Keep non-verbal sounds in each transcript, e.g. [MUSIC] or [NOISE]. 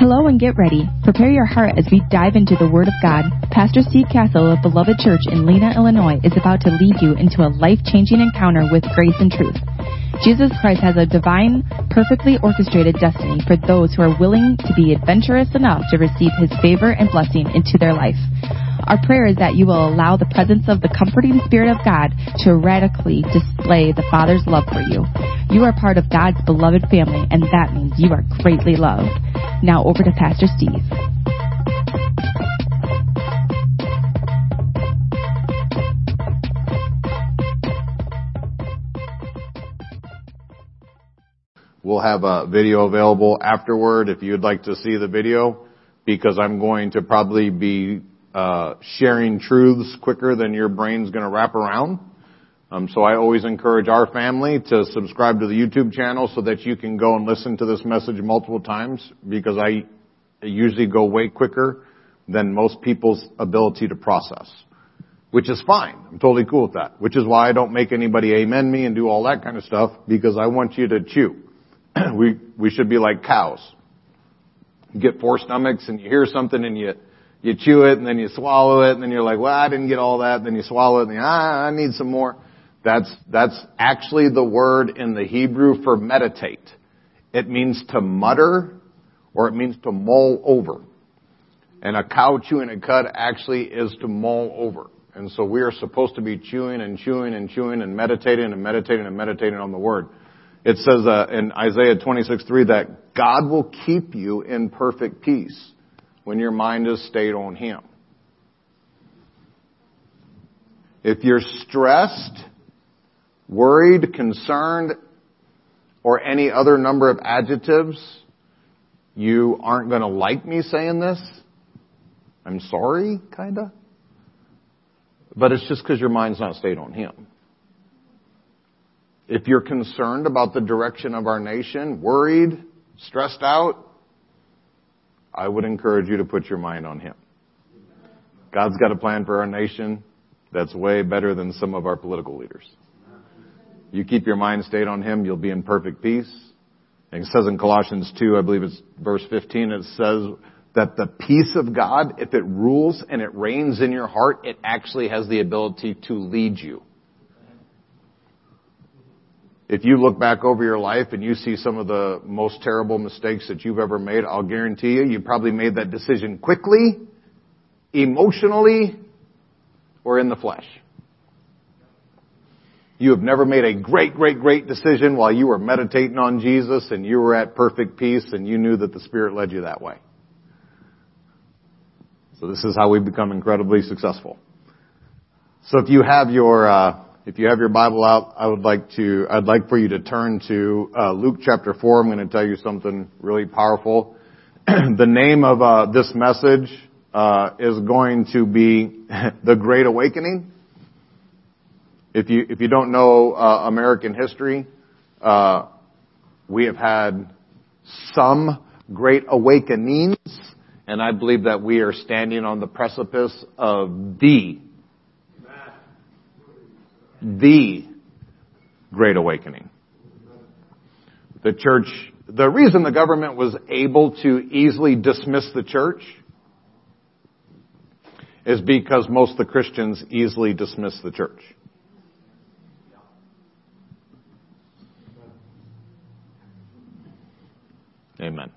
Hello and get ready. Prepare your heart as we dive into the Word of God. Pastor Steve Castle of Beloved Church in Lena, Illinois is about to lead you into a life-changing encounter with grace and truth. Jesus Christ has a divine, perfectly orchestrated destiny for those who are willing to be adventurous enough to receive His favor and blessing into their life. Our prayer is that you will allow the presence of the comforting Spirit of God to radically display the Father's love for you. You are part of God's beloved family, and that means you are greatly loved. Now over to Pastor Steve. We'll have a video available afterward if you'd like to see the video because I'm going to probably be uh, sharing truths quicker than your brain's going to wrap around. Um, so I always encourage our family to subscribe to the YouTube channel so that you can go and listen to this message multiple times because I usually go way quicker than most people's ability to process. Which is fine. I'm totally cool with that. Which is why I don't make anybody amen me and do all that kind of stuff because I want you to chew. [CLEARS THROAT] we, we should be like cows. You get four stomachs and you hear something and you, you chew it and then you swallow it and then you're like, well, I didn't get all that. And Then you swallow it and you, ah, I need some more. That's, that's actually the word in the Hebrew for meditate. It means to mutter or it means to mull over. And a cow chewing a cud actually is to mull over. And so we are supposed to be chewing and chewing and chewing and meditating and meditating and meditating on the word. It says uh, in Isaiah 26:3 that God will keep you in perfect peace when your mind is stayed on Him. If you're stressed, worried, concerned, or any other number of adjectives, you aren't going to like me saying this. I'm sorry, kinda. But it's just because your mind's not stayed on Him. If you're concerned about the direction of our nation, worried, stressed out, I would encourage you to put your mind on Him. God's got a plan for our nation that's way better than some of our political leaders. You keep your mind stayed on Him, you'll be in perfect peace. And it says in Colossians 2, I believe it's verse 15, it says that the peace of God, if it rules and it reigns in your heart, it actually has the ability to lead you. If you look back over your life and you see some of the most terrible mistakes that you've ever made, I'll guarantee you, you probably made that decision quickly, emotionally, or in the flesh. You have never made a great, great, great decision while you were meditating on Jesus and you were at perfect peace and you knew that the Spirit led you that way. So this is how we become incredibly successful. So if you have your, uh, if you have your Bible out, I would like to, I'd like for you to turn to uh, Luke chapter 4. I'm going to tell you something really powerful. [CLEARS THROAT] the name of uh, this message uh, is going to be [LAUGHS] The Great Awakening. If you, if you don't know uh, American history, uh, we have had some great awakenings, and I believe that we are standing on the precipice of the the Great Awakening. The church, the reason the government was able to easily dismiss the church is because most of the Christians easily dismiss the church. Amen.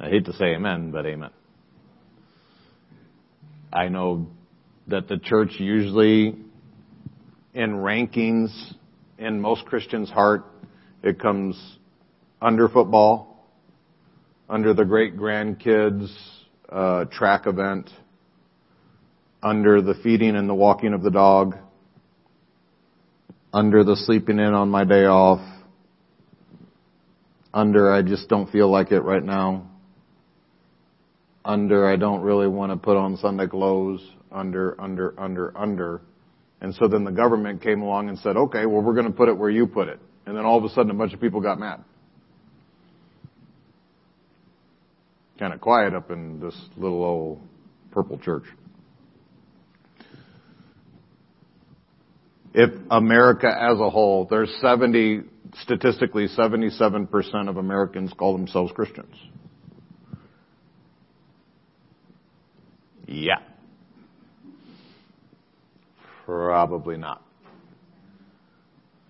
I hate to say amen, but amen. I know that the church usually in rankings in most Christians' heart, it comes under football, under the great grandkids uh, track event, under the feeding and the walking of the dog, under the sleeping in on my day off, under I just don't feel like it right now, under I don't really want to put on Sunday clothes, under, under, under, under. And so then the government came along and said, okay, well, we're going to put it where you put it. And then all of a sudden a bunch of people got mad. Kind of quiet up in this little old purple church. If America as a whole, there's 70 statistically 77% of Americans call themselves Christians. Yeah. Probably not.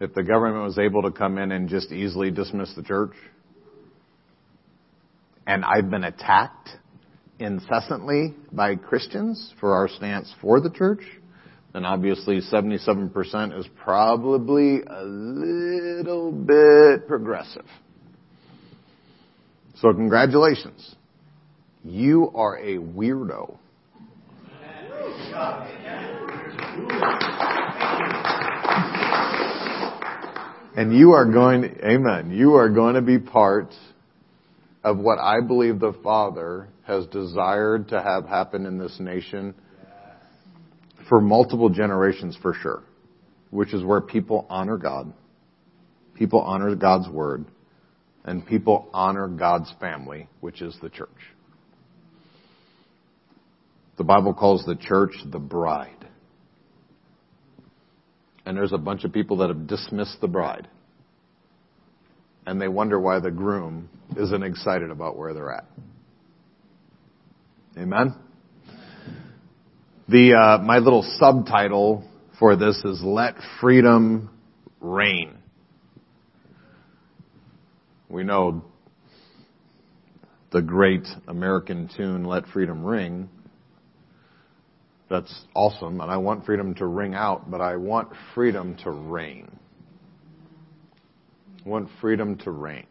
If the government was able to come in and just easily dismiss the church, and I've been attacked incessantly by Christians for our stance for the church, then obviously 77% is probably a little bit progressive. So congratulations. You are a weirdo. And you are going, amen, you are going to be part of what I believe the Father has desired to have happen in this nation for multiple generations for sure, which is where people honor God, people honor God's Word, and people honor God's family, which is the church. The Bible calls the church the bride. And there's a bunch of people that have dismissed the bride. And they wonder why the groom isn't excited about where they're at. Amen? The, uh, my little subtitle for this is Let Freedom Reign. We know the great American tune, Let Freedom Ring, that's awesome, and I want freedom to ring out, but I want freedom to reign. I want freedom to reign.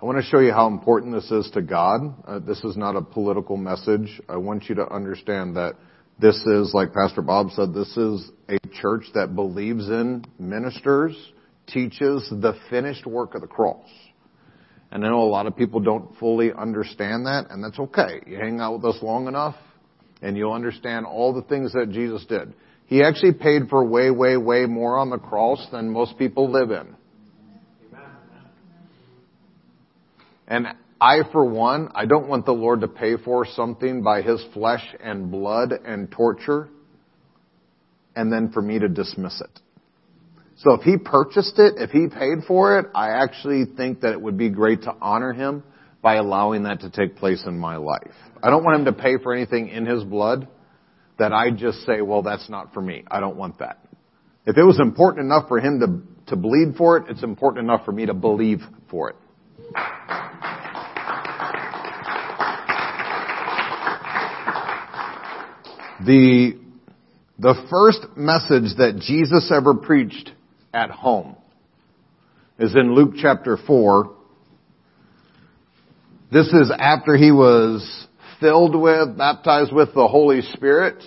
I want to show you how important this is to God. Uh, this is not a political message. I want you to understand that this is, like Pastor Bob said, this is a church that believes in ministers, teaches the finished work of the cross. And I know a lot of people don't fully understand that, and that's okay. You hang out with us long enough, and you'll understand all the things that Jesus did. He actually paid for way, way, way more on the cross than most people live in. And I, for one, I don't want the Lord to pay for something by His flesh and blood and torture, and then for me to dismiss it. So if He purchased it, if He paid for it, I actually think that it would be great to honor Him by allowing that to take place in my life. I don't want him to pay for anything in his blood that I just say, well, that's not for me. I don't want that. If it was important enough for him to, to bleed for it, it's important enough for me to believe for it. The, the first message that Jesus ever preached at home is in Luke chapter 4. This is after he was filled with, baptized with the Holy Spirit.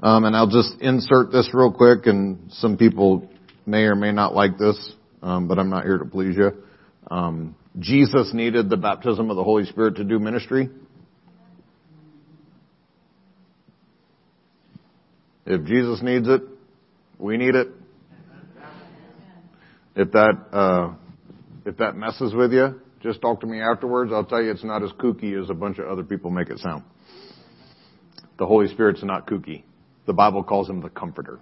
Um, and I'll just insert this real quick, and some people may or may not like this, um, but I'm not here to please you. Um, Jesus needed the baptism of the Holy Spirit to do ministry. If Jesus needs it, we need it. If that uh, if that messes with you, just talk to me afterwards. I'll tell you it's not as kooky as a bunch of other people make it sound. The Holy Spirit's not kooky. The Bible calls him the comforter.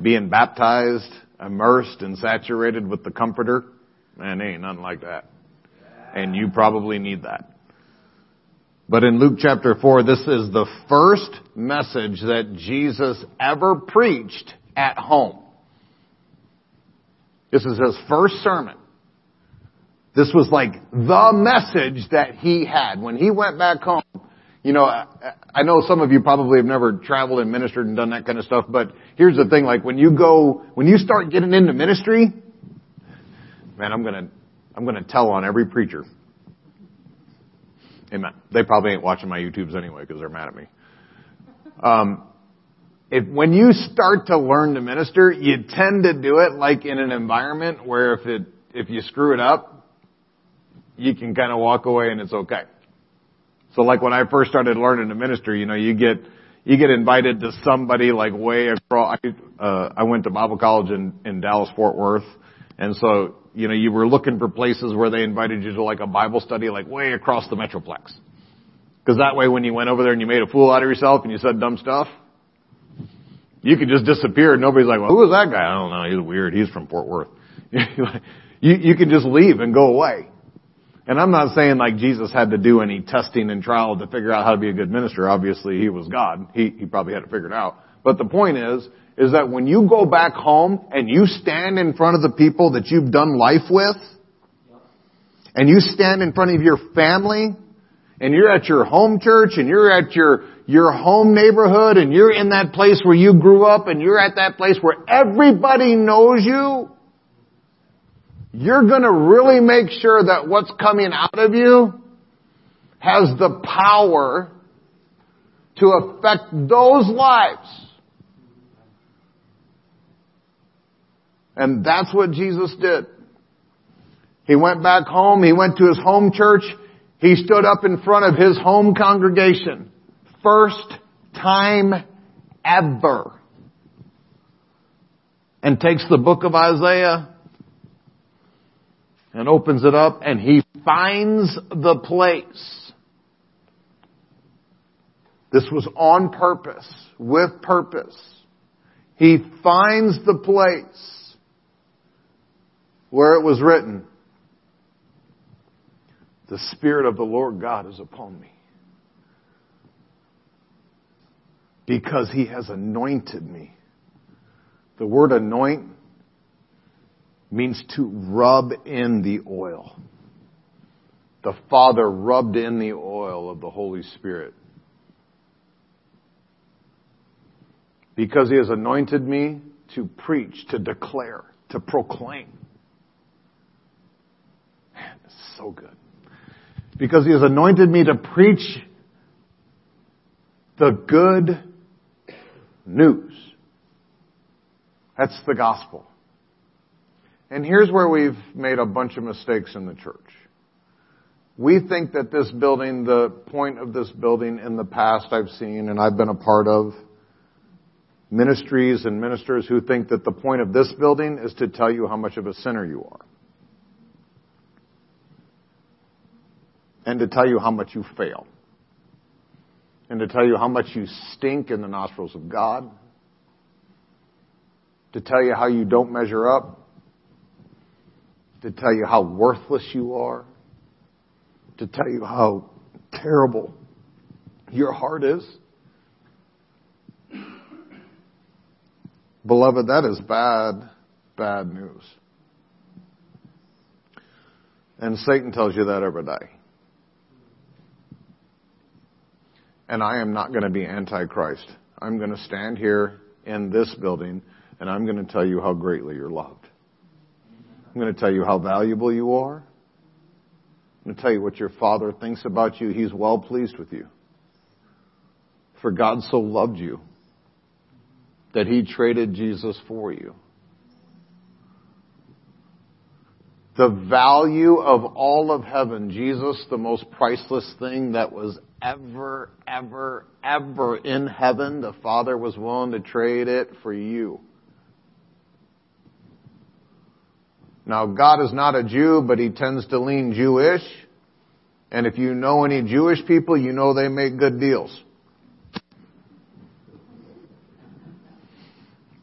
Being baptized, immersed, and saturated with the comforter, man, ain't nothing like that. And you probably need that. But in Luke chapter 4, this is the first message that Jesus ever preached at home. This is his first sermon. This was like the message that he had. When he went back home, you know, I know some of you probably have never traveled and ministered and done that kind of stuff, but here's the thing, like when you go, when you start getting into ministry, man, I'm gonna, I'm gonna tell on every preacher. Amen. They probably ain't watching my YouTubes anyway because they're mad at me. Um, if when you start to learn to minister, you tend to do it like in an environment where if it if you screw it up, you can kind of walk away and it's okay. So like when I first started learning the ministry, you know, you get, you get invited to somebody like way across, I, uh, I went to Bible college in, in Dallas, Fort Worth. And so, you know, you were looking for places where they invited you to like a Bible study like way across the Metroplex. Cause that way when you went over there and you made a fool out of yourself and you said dumb stuff, You could just disappear and nobody's like, well, who is that guy? I don't know. He's weird. He's from Fort Worth. [LAUGHS] you, you can just leave and go away. And I'm not saying like Jesus had to do any testing and trial to figure out how to be a good minister. Obviously, he was God. He, he probably had to figure it figured out. But the point is, is that when you go back home and you stand in front of the people that you've done life with, and you stand in front of your family, and you're at your home church, and you're at your, your home neighborhood, and you're in that place where you grew up, and you're at that place where everybody knows you, you're gonna really make sure that what's coming out of you has the power to affect those lives. And that's what Jesus did. He went back home, he went to his home church, he stood up in front of his home congregation. First time ever. And takes the book of Isaiah and opens it up and he finds the place. This was on purpose, with purpose. He finds the place where it was written, the Spirit of the Lord God is upon me. Because He has anointed me. The word anoint means to rub in the oil. The Father rubbed in the oil of the Holy Spirit. Because He has anointed me to preach, to declare, to proclaim. Man, it's so good. Because He has anointed me to preach the good news. That's the gospel. And here's where we've made a bunch of mistakes in the church. We think that this building, the point of this building in the past I've seen and I've been a part of, ministries and ministers who think that the point of this building is to tell you how much of a sinner you are. And to tell you how much you fail. And to tell you how much you stink in the nostrils of God. To tell you how you don't measure up to tell you how worthless you are, to tell you how terrible your heart is. Beloved, that is bad, bad news. And Satan tells you that every day. And I am not going to be antichrist. I'm going to stand here in this building and I'm going to tell you how greatly you're loved. I'm going to tell you how valuable you are. I'm going to tell you what your Father thinks about you. He's well pleased with you. For God so loved you that He traded Jesus for you. The value of all of heaven, Jesus, the most priceless thing that was ever, ever, ever in heaven, the Father was willing to trade it for you. Now, God is not a Jew, but he tends to lean Jewish. And if you know any Jewish people, you know they make good deals.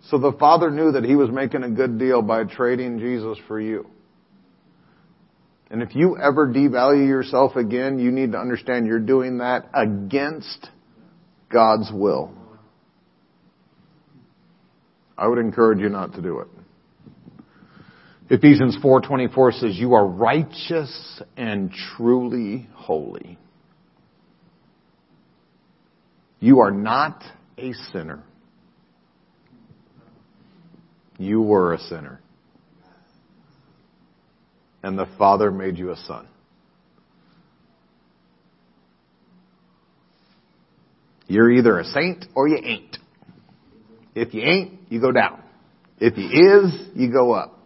So the Father knew that he was making a good deal by trading Jesus for you. And if you ever devalue yourself again, you need to understand you're doing that against God's will. I would encourage you not to do it. Ephesians 4:24 says you are righteous and truly holy. You are not a sinner. You were a sinner. And the Father made you a son. You're either a saint or you ain't. If you ain't, you go down. If you is, you go up.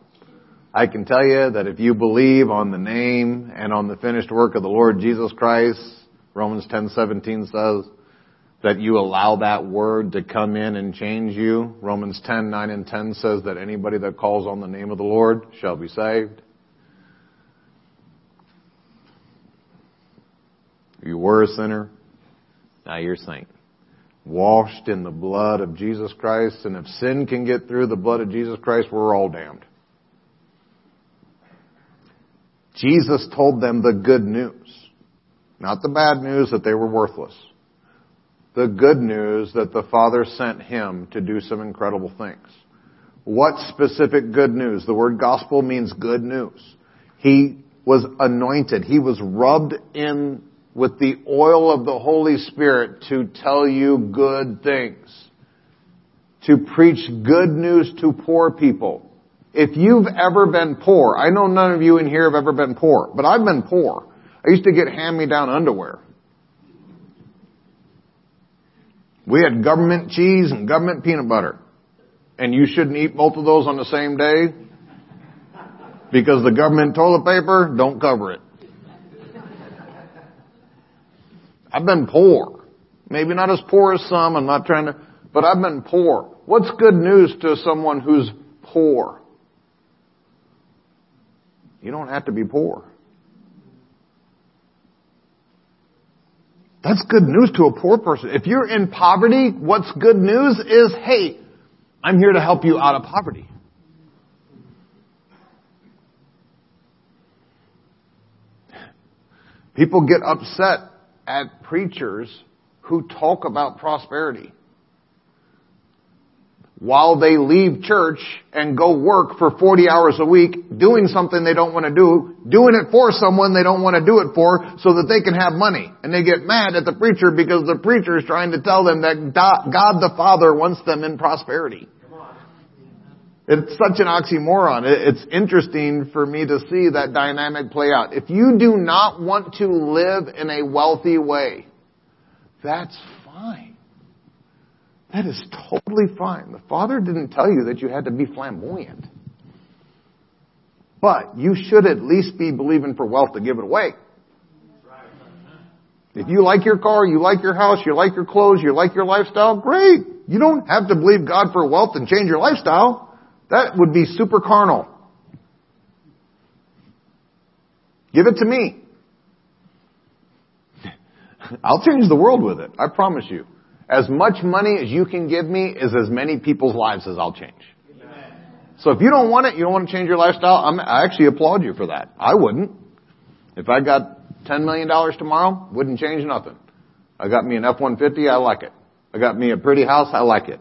I can tell you that if you believe on the name and on the finished work of the Lord Jesus Christ, Romans 10:17 says that you allow that word to come in and change you. Romans 10:9 and 10 says that anybody that calls on the name of the Lord shall be saved. You were a sinner, now you're a saint. washed in the blood of Jesus Christ, and if sin can get through the blood of Jesus Christ, we're all damned. Jesus told them the good news. Not the bad news that they were worthless. The good news that the Father sent Him to do some incredible things. What specific good news? The word gospel means good news. He was anointed. He was rubbed in with the oil of the Holy Spirit to tell you good things. To preach good news to poor people. If you've ever been poor, I know none of you in here have ever been poor, but I've been poor. I used to get hand-me-down underwear. We had government cheese and government peanut butter. And you shouldn't eat both of those on the same day because the government toilet paper don't cover it. I've been poor. Maybe not as poor as some, I'm not trying to, but I've been poor. What's good news to someone who's poor? You don't have to be poor. That's good news to a poor person. If you're in poverty, what's good news is, hey, I'm here to help you out of poverty. People get upset at preachers who talk about prosperity while they leave church and go work for 40 hours a week doing something they don't want to do, doing it for someone they don't want to do it for so that they can have money. And they get mad at the preacher because the preacher is trying to tell them that God the Father wants them in prosperity. It's such an oxymoron. It's interesting for me to see that dynamic play out. If you do not want to live in a wealthy way, that's fine. That is totally fine. The Father didn't tell you that you had to be flamboyant. But you should at least be believing for wealth to give it away. If you like your car, you like your house, you like your clothes, you like your lifestyle, great. You don't have to believe God for wealth and change your lifestyle. That would be super carnal. Give it to me. I'll change the world with it. I promise you. As much money as you can give me is as many people's lives as I'll change. So if you don't want it, you don't want to change your lifestyle, I'm, I actually applaud you for that. I wouldn't. If I got $10 million tomorrow, wouldn't change nothing. I got me an F-150, I like it. I got me a pretty house, I like it.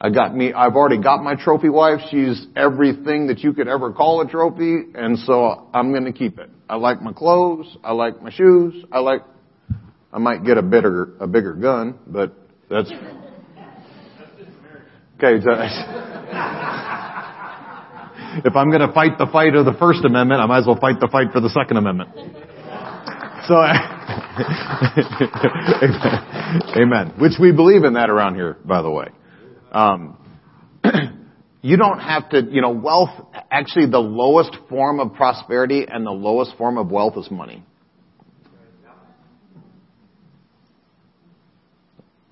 I got me, I've already got my trophy wife. She's everything that you could ever call a trophy, and so I'm gonna keep it. I like my clothes, I like my shoes, I like, I might get a bigger, a bigger gun, but that's okay. [LAUGHS] If I'm going to fight the fight of the First Amendment, I might as well fight the fight for the Second Amendment. So, [LAUGHS] amen. Which we believe in that around here, by the way. Um, [CLEARS THROAT] you don't have to, you know, wealth, actually the lowest form of prosperity and the lowest form of wealth is money.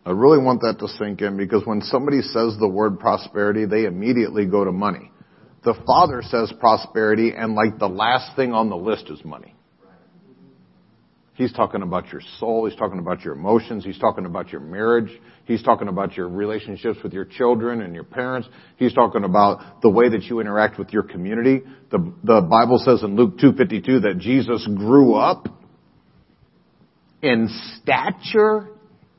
I really want that to sink in because when somebody says the word prosperity, they immediately go to money. The Father says prosperity and like the last thing on the list is money. He's talking about your soul. He's talking about your emotions. He's talking about your marriage. He's talking about your relationships with your children and your parents. He's talking about the way that you interact with your community. The, the Bible says in Luke 2.52 that Jesus grew up in stature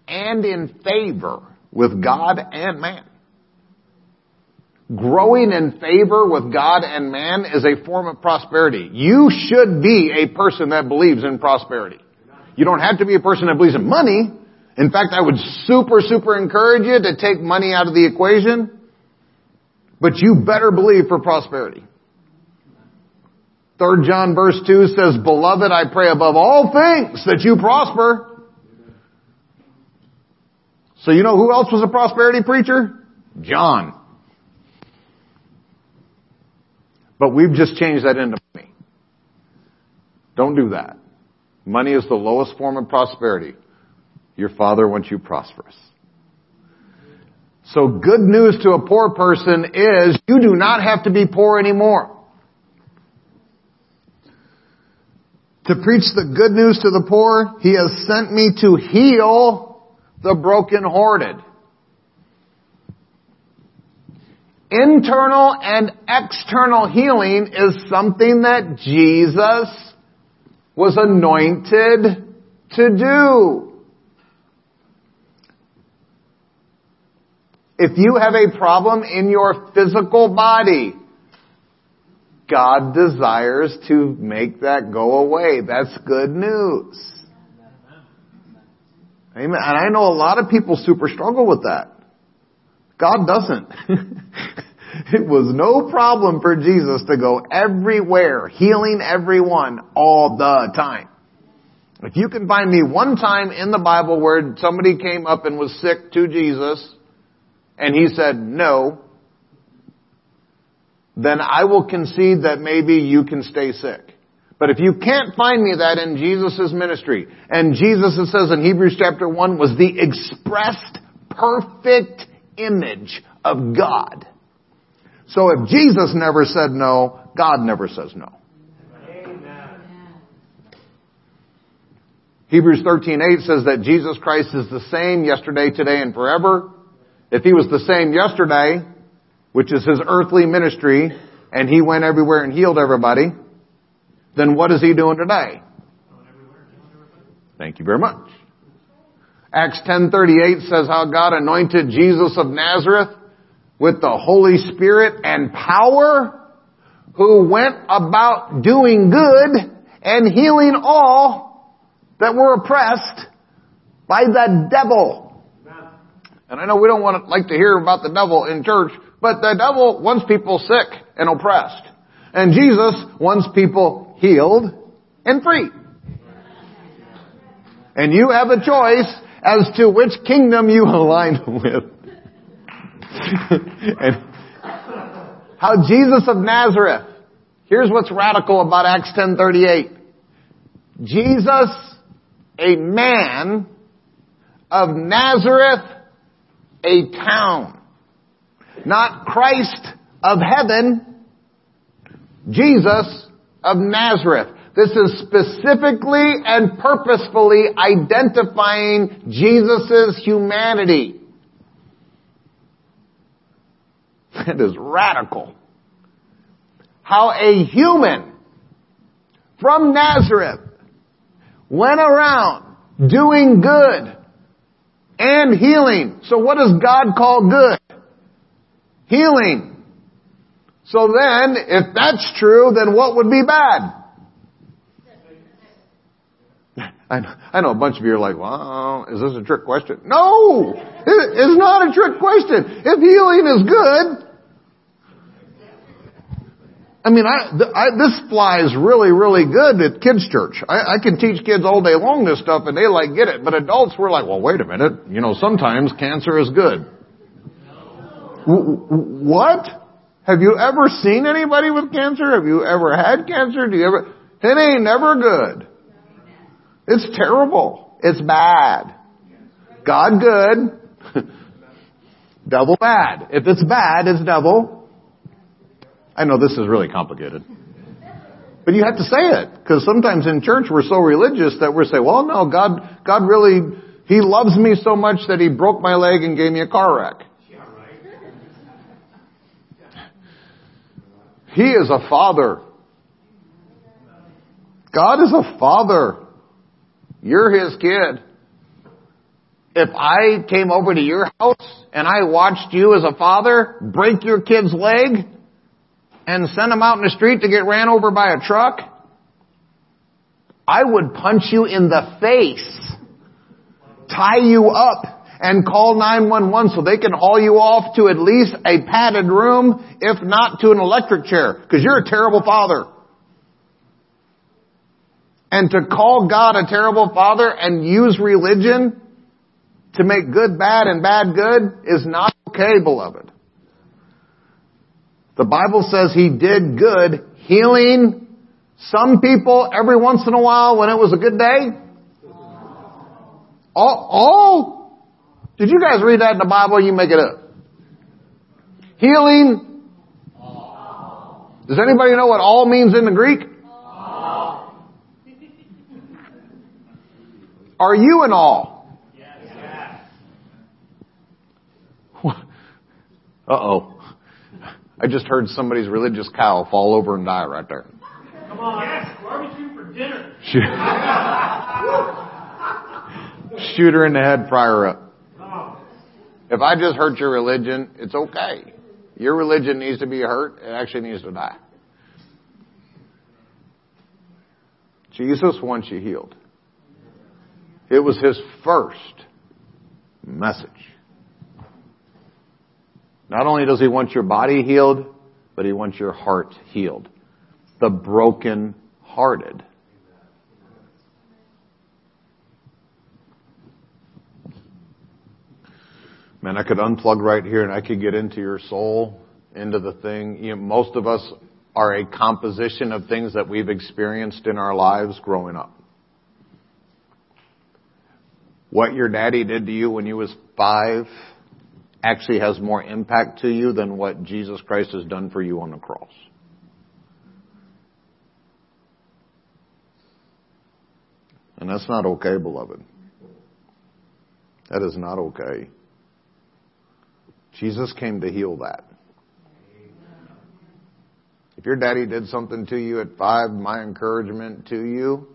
and in favor with God and man. Growing in favor with God and man is a form of prosperity. You should be a person that believes in prosperity. You don't have to be a person that believes in money. In fact, I would super, super encourage you to take money out of the equation. But you better believe for prosperity. Third John verse 2 says, Beloved, I pray above all things that you prosper so you know who else was a prosperity preacher? John. But we've just changed that into money. Don't do that. Money is the lowest form of prosperity. Your father wants you prosperous. So good news to a poor person is you do not have to be poor anymore. To preach the good news to the poor, he has sent me to heal the brokenhearted. Internal and external healing is something that Jesus was anointed to do. If you have a problem in your physical body, God desires to make that go away. That's good news. Amen. And I know a lot of people super struggle with that. God doesn't. [LAUGHS] it was no problem for Jesus to go everywhere, healing everyone all the time. If you can find me one time in the Bible where somebody came up and was sick to Jesus and he said no, then I will concede that maybe you can stay sick. But if you can't find me that in Jesus' ministry, and Jesus, it says in Hebrews chapter 1, was the expressed perfect image of God. So if Jesus never said no, God never says no. Amen. Hebrews 13:8 says that Jesus Christ is the same yesterday, today, and forever. If he was the same yesterday, which is his earthly ministry, and he went everywhere and healed everybody, then what is he doing today? Thank you very much. Acts 10:38 says how God anointed Jesus of Nazareth with the Holy Spirit and power who went about doing good and healing all that were oppressed by the devil. And I know we don't want to like to hear about the devil in church, but the devil wants people sick and oppressed. And Jesus wants people healed and free. And you have a choice as to which kingdom you [LAUGHS] align with. [LAUGHS] and how Jesus of Nazareth, here's what's radical about Acts 10:38. Jesus, a man of Nazareth, a town. Not Christ of heaven, Jesus of Nazareth. This is specifically and purposefully identifying Jesus' humanity. [LAUGHS] It is radical. How a human from Nazareth went around doing good and healing. So what does God call good? Healing. So then, if that's true, then what would be bad? [LAUGHS] I know, I know a bunch of you are like, well, is this a trick question? No! It's not a trick question. If healing is good, I mean, I, I, this flies really, really good at kids' church. I, I can teach kids all day long this stuff and they like get it. But adults were like, well, wait a minute. You know, sometimes cancer is good. W- what? Have you ever seen anybody with cancer? Have you ever had cancer? Do you ever? It ain't never good. It's terrible. It's bad. God good. [LAUGHS] devil bad. If it's bad, it's devil. I know this is really complicated. But you have to say it. Because sometimes in church we're so religious that we're saying, well no, God, God really, He loves me so much that He broke my leg and gave me a car wreck. He is a father. God is a father. You're his kid. If I came over to your house and I watched you as a father break your kid's leg and send him out in the street to get ran over by a truck, I would punch you in the face, tie you up, and call 911 so they can haul you off to at least a padded room, if not to an electric chair, because you're a terrible father. And to call God a terrible father and use religion to make good bad and bad good is not okay, beloved. The Bible says he did good, healing some people every once in a while when it was a good day. All, all did you guys read that in the Bible? You make it up. Healing. Does anybody know what all means in the Greek? Are you in all? Yes. [LAUGHS] Uh oh. I just heard somebody's religious cow fall over and die right there. Come on. Yes, barbecue for dinner. Shoot, [LAUGHS] Shoot her in the head, fry her up. If I just hurt your religion, it's okay. Your religion needs to be hurt. It actually needs to die. Jesus wants you healed. It was his first message. Not only does he want your body healed, but he wants your heart healed. The broken hearted. Man, I could unplug right here and I could get into your soul, into the thing. You know, most of us are a composition of things that we've experienced in our lives growing up. What your daddy did to you when you was five actually has more impact to you than what Jesus Christ has done for you on the cross. And that's not okay, beloved. That is not okay. Jesus came to heal that. If your daddy did something to you at five, my encouragement to you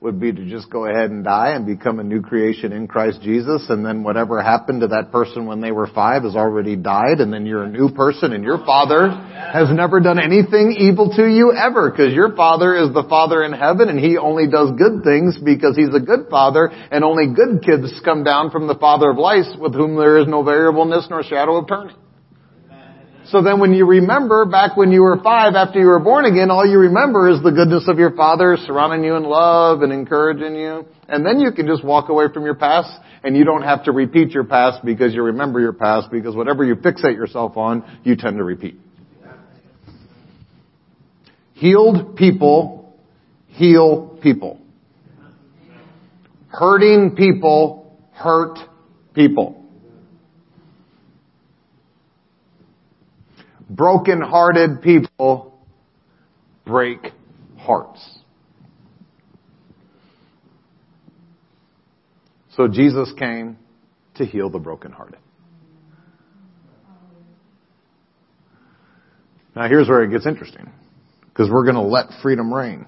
would be to just go ahead and die and become a new creation in Christ Jesus. And then whatever happened to that person when they were five has already died. And then you're a new person and your father has never done anything evil to you ever because your father is the father in heaven and he only does good things because he's a good father. And only good kids come down from the father of lights with whom there is no variableness nor shadow of turning. So then when you remember back when you were five after you were born again, all you remember is the goodness of your father surrounding you in love and encouraging you. And then you can just walk away from your past and you don't have to repeat your past because you remember your past because whatever you fixate yourself on, you tend to repeat. Healed people heal people. Hurting people hurt people. Broken-hearted people break hearts. So Jesus came to heal the brokenhearted. Now here's where it gets interesting. Because we're going to let freedom reign.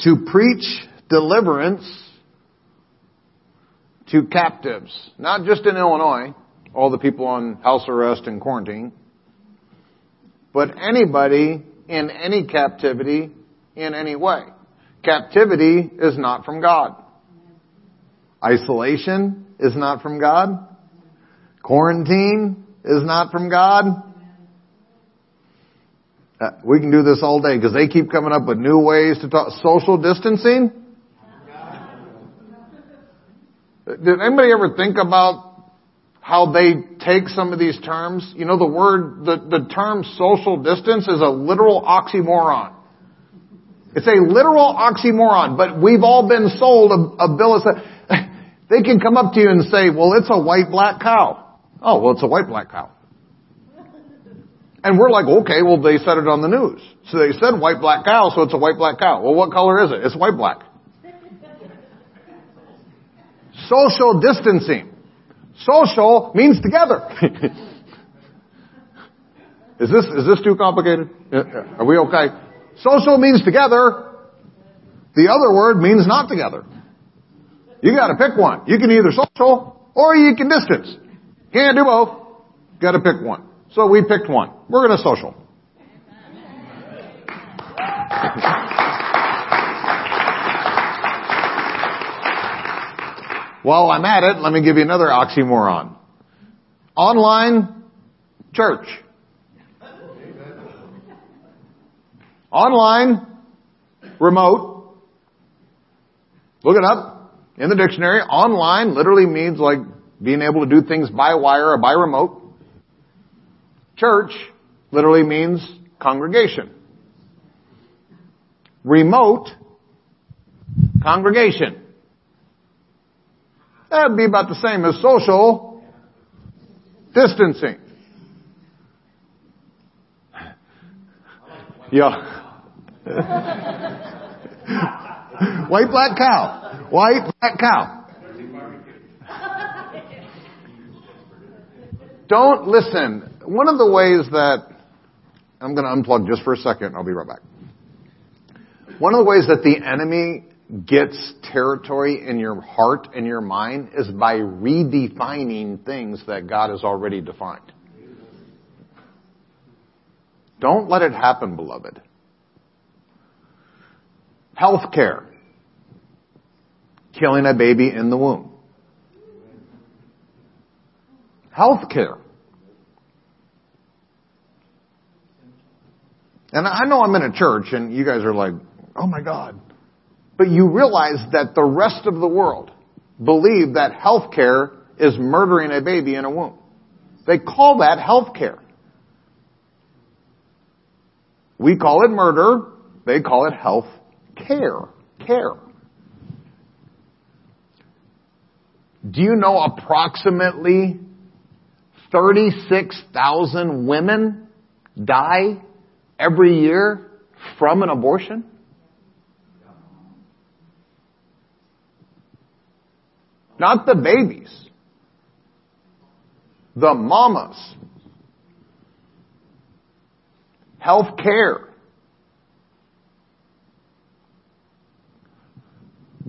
To preach deliverance to captives. Not just in Illinois all the people on house arrest and quarantine, but anybody in any captivity in any way. Captivity is not from God. Isolation is not from God. Quarantine is not from God. Uh, we can do this all day because they keep coming up with new ways to talk. Social distancing? Did anybody ever think about how they take some of these terms. You know, the word, the, the term social distance is a literal oxymoron. It's a literal oxymoron, but we've all been sold a, a bill of [LAUGHS] They can come up to you and say, well, it's a white black cow. Oh, well, it's a white black cow. And we're like, okay, well, they said it on the news. So they said white black cow, so it's a white black cow. Well, what color is it? It's white black. Social distancing. Social means together. [LAUGHS] is this, is this too complicated? Are we okay? Social means together. The other word means not together. You gotta pick one. You can either social or you can distance. Can't do both. Gotta pick one. So we picked one. We're gonna social. [LAUGHS] While I'm at it, let me give you another oxymoron. Online church. Online, remote. Look it up in the dictionary. Online literally means like being able to do things by wire or by remote. Church literally means congregation. Remote, congregation. That'd be about the same as social distancing. Yeah. [LAUGHS] White black cow. White black cow. Don't listen. One of the ways that I'm going to unplug just for a second. I'll be right back. One of the ways that the enemy gets territory in your heart and your mind is by redefining things that God has already defined. Don't let it happen, beloved. Healthcare. Killing a baby in the womb. Healthcare. And I know I'm in a church and you guys are like, oh my God. But you realize that the rest of the world believe that healthcare is murdering a baby in a womb. They call that healthcare. We call it murder. They call it health care. Care. Do you know approximately 36,000 women die every year from an abortion? Not the babies. The mamas. Health care.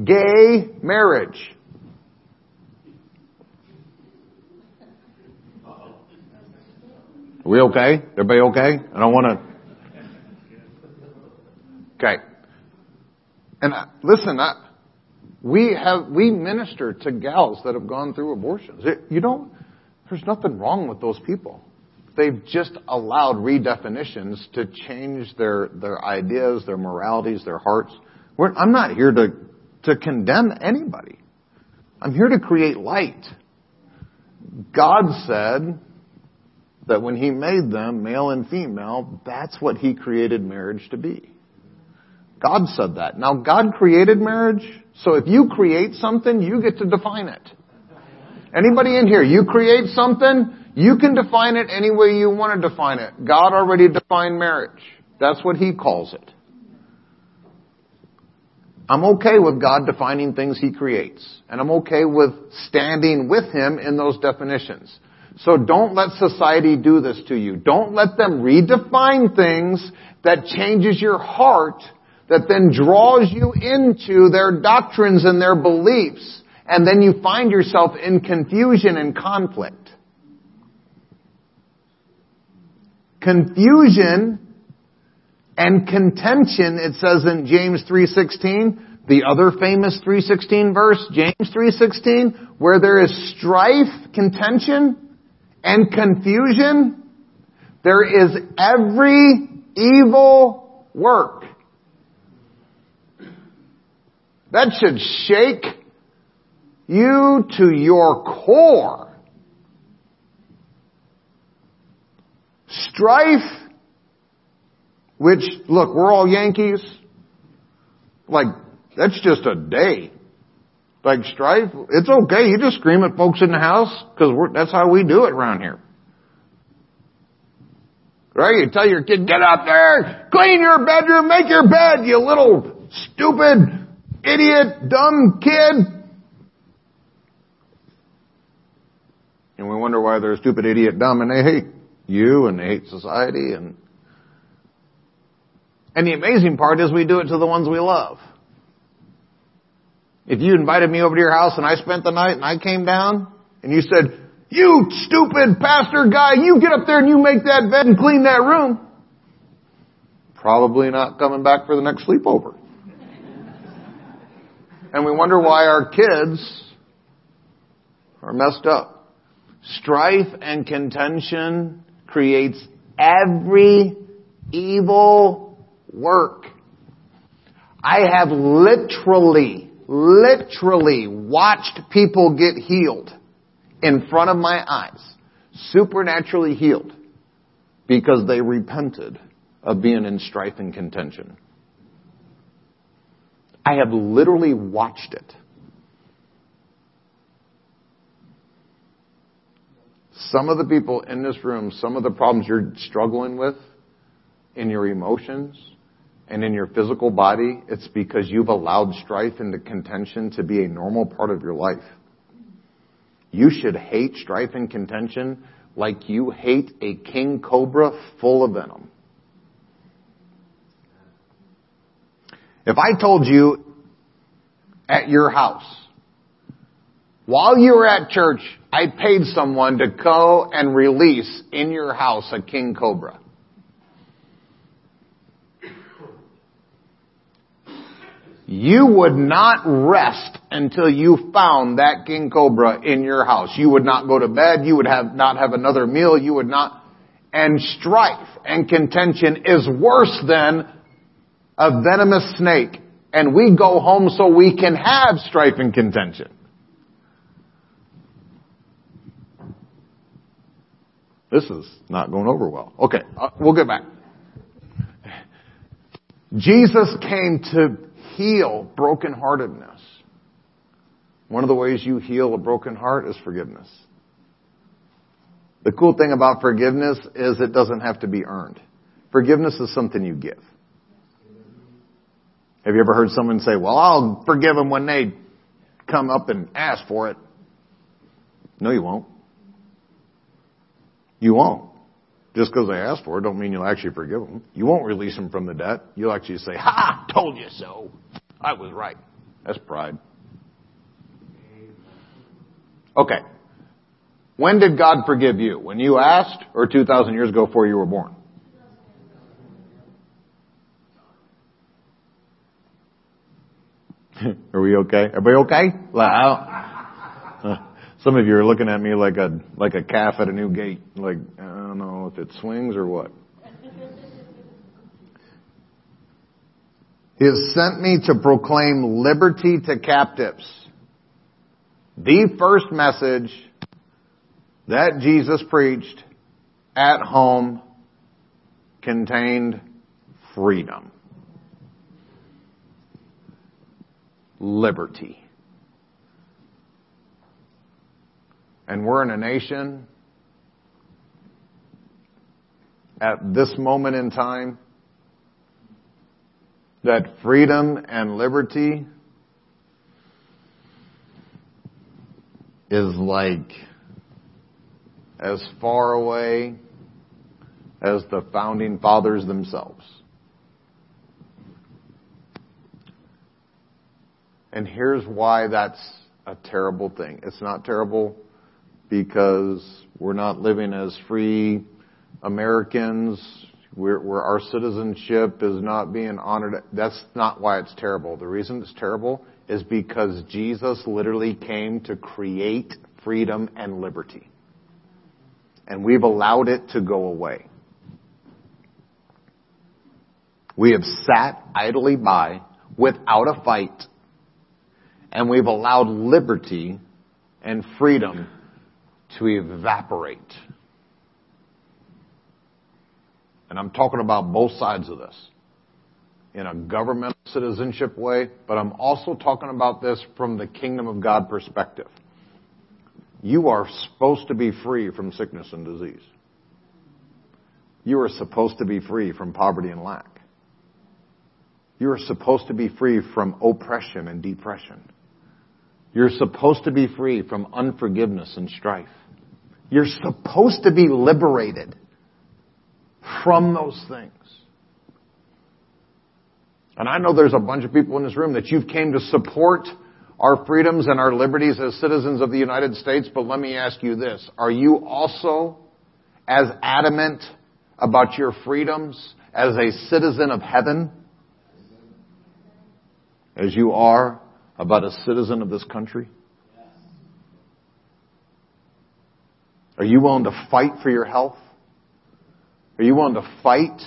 Gay marriage. Are we okay? Everybody okay? I don't want to. Okay. And uh, listen, I, we have we minister to gals that have gone through abortions. It, you don't. There's nothing wrong with those people. They've just allowed redefinitions to change their their ideas, their moralities, their hearts. We're, I'm not here to to condemn anybody. I'm here to create light. God said that when He made them, male and female, that's what He created marriage to be. God said that. Now, God created marriage, so if you create something, you get to define it. Anybody in here, you create something, you can define it any way you want to define it. God already defined marriage. That's what He calls it. I'm okay with God defining things He creates. And I'm okay with standing with Him in those definitions. So don't let society do this to you. Don't let them redefine things that changes your heart that then draws you into their doctrines and their beliefs. And then you find yourself in confusion and conflict. Confusion and contention, it says in James 3.16, the other famous 3.16 verse, James 3.16, where there is strife, contention, and confusion, there is every evil work. That should shake you to your core. Strife, which, look, we're all Yankees. Like, that's just a day. Like strife, it's okay. You just scream at folks in the house because that's how we do it around here. Right? You tell your kid, get up there, clean your bedroom, make your bed, you little stupid, idiot, dumb kid. And we wonder why they're stupid, idiot, dumb, and they hate you and they hate society and and the amazing part is we do it to the ones we love. If you invited me over to your house and I spent the night and I came down and you said, you stupid pastor guy, you get up there and you make that bed and clean that room. Probably not coming back for the next sleepover. And we wonder why our kids are messed up. Strife and contention creates every evil work. I have literally literally watched people get healed in front of my eyes, supernaturally healed, because they repented of being in strife and contention. I have literally watched it. Some of the people in this room, some of the problems you're struggling with in your emotions, and in your physical body, it's because you've allowed strife and contention to be a normal part of your life. You should hate strife and contention like you hate a king cobra full of venom. If I told you at your house, while you were at church, I paid someone to go and release in your house a king cobra. You would not rest until you found that king cobra in your house. You would not go to bed. You would have not have another meal. You would not. And strife and contention is worse than a venomous snake. And we go home so we can have strife and contention. This is not going over well. Okay, uh, we'll get back. Jesus came to heal brokenheartedness. One of the ways you heal a broken heart is forgiveness. The cool thing about forgiveness is it doesn't have to be earned. Forgiveness is something you give. Have you ever heard someone say, well, I'll forgive them when they come up and ask for it? No, you won't. You won't. Just because they ask for it don't mean you'll actually forgive them. You won't release them from the debt. You'll actually say, ha, told you so. I was right. That's pride. Okay. When did God forgive you? When you asked or 2,000 years ago before you were born? [LAUGHS] are we okay? Everybody okay? [LAUGHS] Some of you are looking at me like a like a calf at a new gate. Like I don't know if it swings or what. He has sent me to proclaim liberty to captives. The first message that Jesus preached at home contained freedom. Liberty. And we're in a nation at this moment in time that freedom and liberty is like as far away as the founding fathers themselves. And here's why that's a terrible thing. It's not terrible because we're not living as free Americans, where, where our citizenship is not being honored. That's not why it's terrible. The reason it's terrible is because Jesus literally came to create freedom and liberty. And we've allowed it to go away. We have sat idly by without a fight, and we've allowed liberty and freedom to evaporate. And I'm talking about both sides of this in a governmental citizenship way, but I'm also talking about this from the kingdom of God perspective. You are supposed to be free from sickness and disease. You are supposed to be free from poverty and lack. You are supposed to be free from oppression and depression. You're supposed to be free from unforgiveness and strife. You're supposed to be liberated from those things. And I know there's a bunch of people in this room that you've came to support our freedoms and our liberties as citizens of the United States, but let me ask you this. Are you also as adamant about your freedoms as a citizen of heaven as you are about a citizen of this country? Are you willing to fight for your health? Are you willing to fight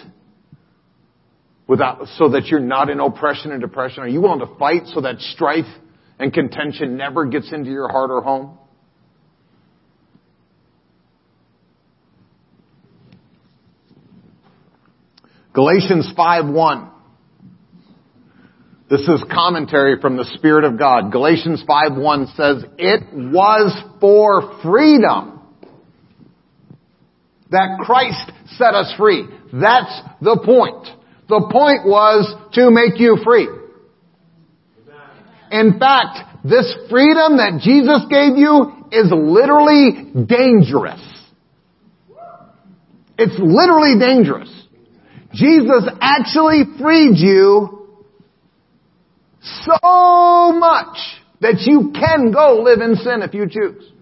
without, so that you're not in oppression and depression? Are you willing to fight so that strife and contention never gets into your heart or home? Galatians 5:1. This is commentary from the Spirit of God. Galatians 5:1 says, "It was for freedom that Christ set us free. That's the point. The point was to make you free. In fact, this freedom that Jesus gave you is literally dangerous. It's literally dangerous. Jesus actually freed you so much that you can go live in sin if you choose.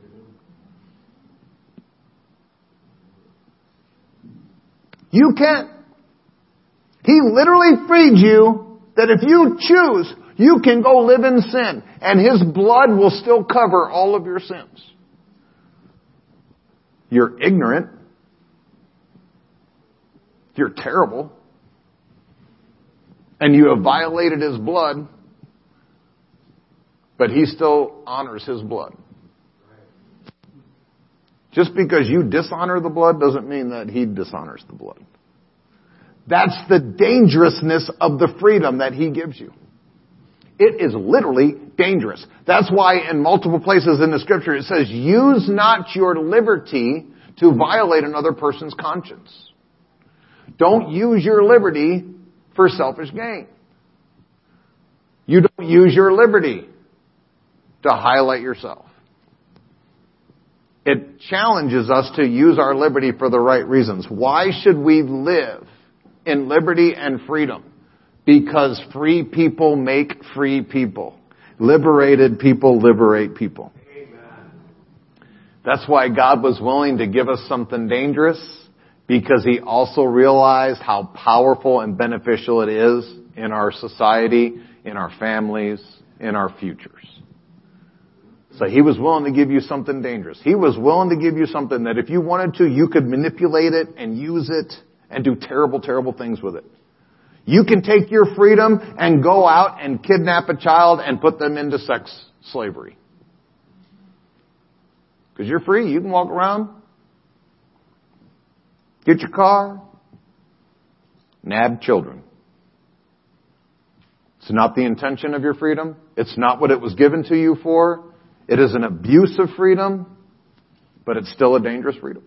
You can. He literally freed you that if you choose, you can go live in sin and His blood will still cover all of your sins. You're ignorant. You're terrible. And you have violated His blood, but He still honors His blood. Just because you dishonor the blood doesn't mean that He dishonors the blood. That's the dangerousness of the freedom that He gives you. It is literally dangerous. That's why in multiple places in the scripture it says, use not your liberty to violate another person's conscience. Don't use your liberty for selfish gain. You don't use your liberty to highlight yourself. It mm-hmm. challenges us to use our liberty for the right reasons. Why should we live in liberty and freedom? Because free people make free people. Liberated people liberate people. That's why God was willing to give us something dangerous because he also realized how powerful and beneficial it is in our society, in our families, in our futures. So he was willing to give you something dangerous. He was willing to give you something that if you wanted to, you could manipulate it and use it and do terrible, terrible things with it. You can take your freedom and go out and kidnap a child and put them into sex slavery. Because you're free. You can walk around, get your car, nab children. It's not the intention of your freedom. It's not what it was given to you for. It is an abuse of freedom, but it's still a dangerous freedom.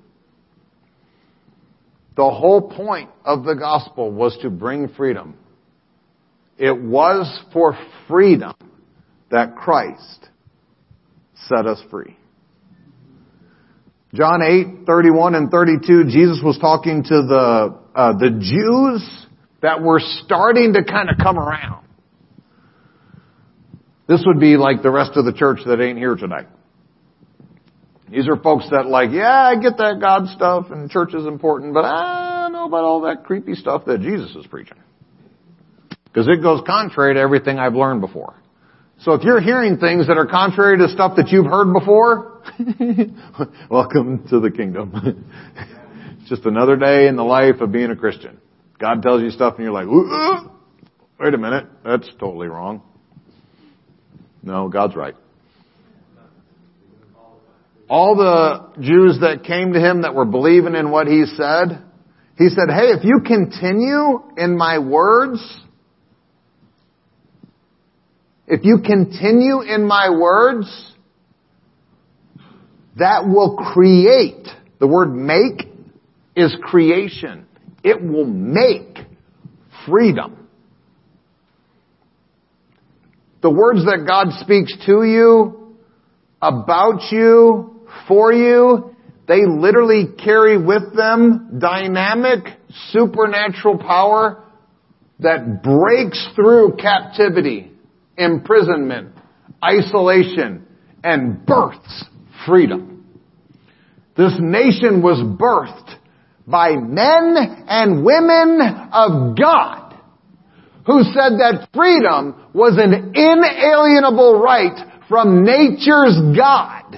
The whole point of the gospel was to bring freedom. It was for freedom that Christ set us free. John 8, 31 and 32, Jesus was talking to the, uh, the Jews that were starting to kind of come around. This would be like the rest of the church that ain't here tonight. These are folks that like, yeah, I get that God stuff and church is important, but I don't know about all that creepy stuff that Jesus is preaching. Because it goes contrary to everything I've learned before. So if you're hearing things that are contrary to stuff that you've heard before, [LAUGHS] welcome to the kingdom. it's [LAUGHS] just another day in the life of being a Christian. God tells you stuff and you're like, wait a minute, that's totally wrong. No, God's right all the Jews that came to him that were believing in what he said, he said, hey, if you continue in my words, if you continue in my words, that will create, the word make is creation. It will make freedom. The words that God speaks to you, about you, for you, they literally carry with them dynamic, supernatural power that breaks through captivity, imprisonment, isolation, and births freedom. This nation was birthed by men and women of God who said that freedom was an inalienable right from nature's God.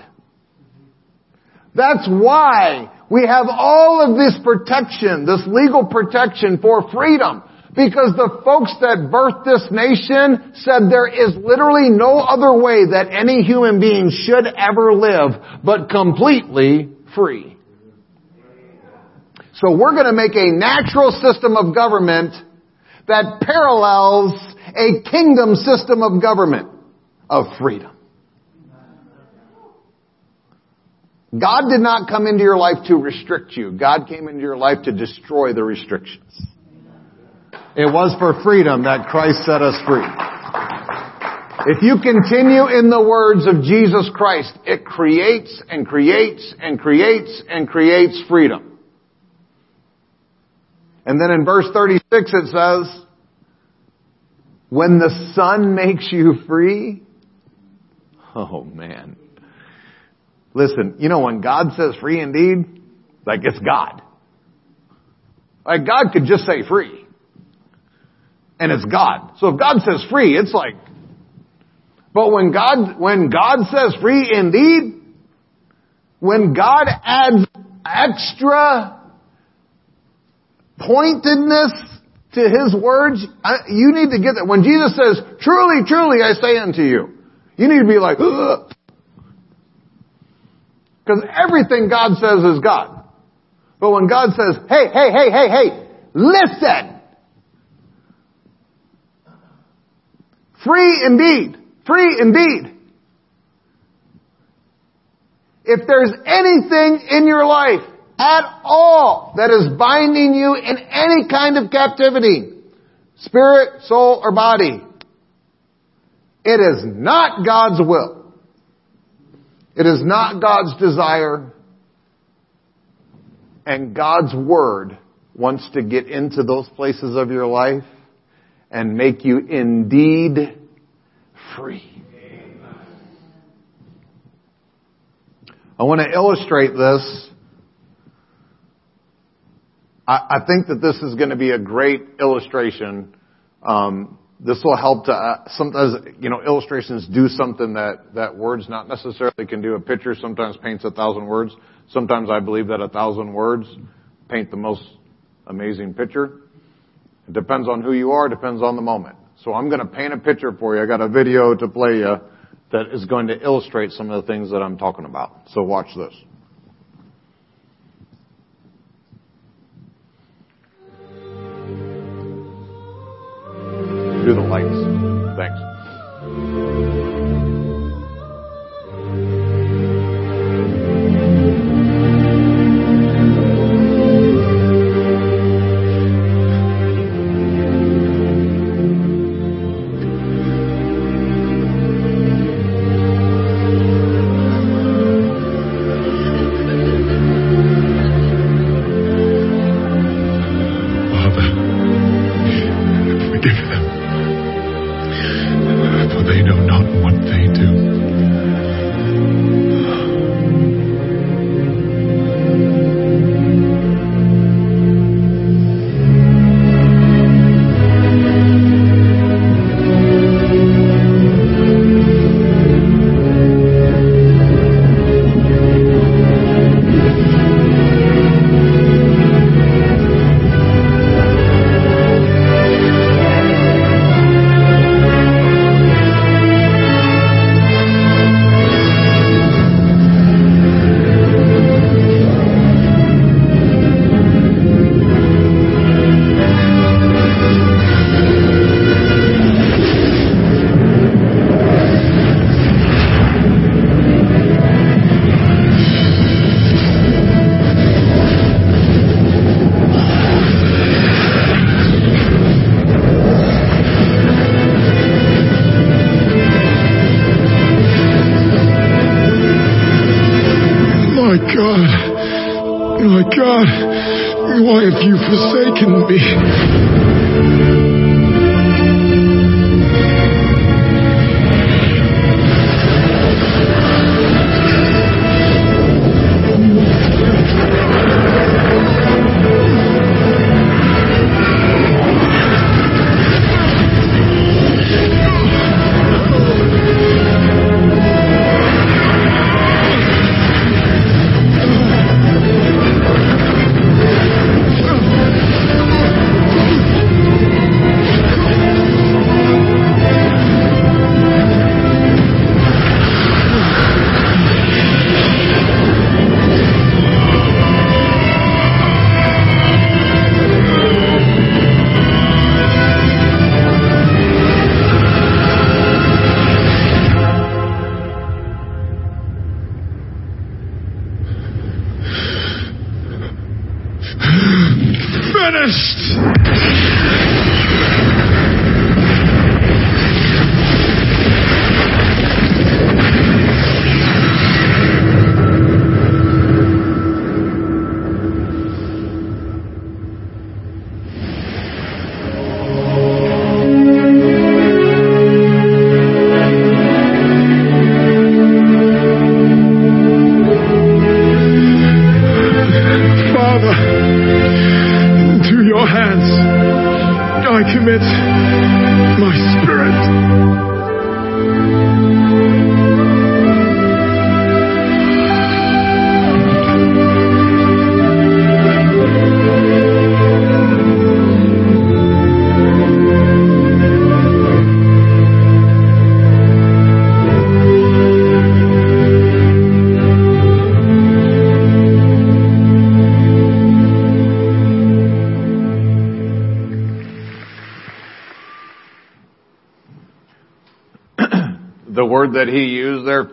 That's why we have all of this protection, this legal protection for freedom. Because the folks that birthed this nation said there is literally no other way that any human being should ever live but completely free. So we're to make a natural system of government that parallels a kingdom system of government of freedom. God did not come into your life to restrict you. God came into your life to destroy the restrictions. It was for freedom that Christ set us free. If you continue in the words of Jesus Christ, it creates and creates and creates and creates freedom. And then in verse 36 it says, when the Son makes you free, oh man. Listen, you know when God says free indeed, like it's God. Like God could just say free. And it's God. So if God says free, it's like, but when God, when God says free indeed, when God adds extra pointedness to His words, you need to get that. When Jesus says, truly, truly I say unto you, you need to be like, because everything God says is God. But when God says, hey, hey, hey, hey, hey, listen! Free indeed. Free indeed. If there's anything in your life at all that is binding you in any kind of captivity, spirit, soul, or body, it is not God's will. It is not God's desire. And God's Word wants to get into those places of your life and make you indeed free. I want to illustrate this. I, I think that this is going to be a great illustration. Um, this will help to uh, sometimes you know illustrations do something that that words not necessarily can do. A picture sometimes paints a thousand words. Sometimes I believe that a thousand words paint the most amazing picture. It depends on who you are. Depends on the moment. So I'm going to paint a picture for you. I got a video to play you that is going to illustrate some of the things that I'm talking about. So watch this. Do the lights. Thanks.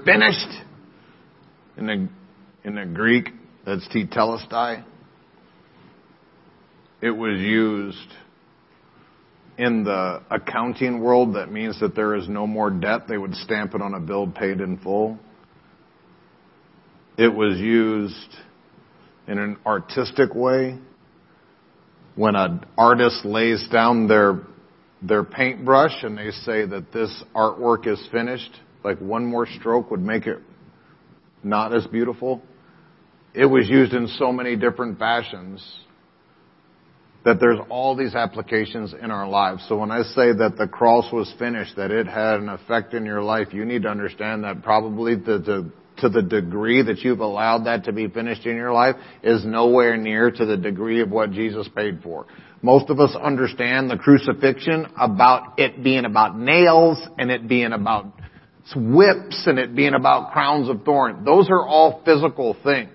Finished, in the, in the Greek, that's tetelestai. It was used in the accounting world. That means that there is no more debt. They would stamp it on a bill paid in full. It was used in an artistic way. When an artist lays down their their paintbrush and they say that this artwork is finished, like one more stroke would make it not as beautiful. It was used in so many different fashions that there's all these applications in our lives. So when I say that the cross was finished, that it had an effect in your life, you need to understand that probably the, the to the degree that you've allowed that to be finished in your life is nowhere near to the degree of what Jesus paid for. Most of us understand the crucifixion about it being about nails and it being about whips and it being about crowns of thorns. Those are all physical things.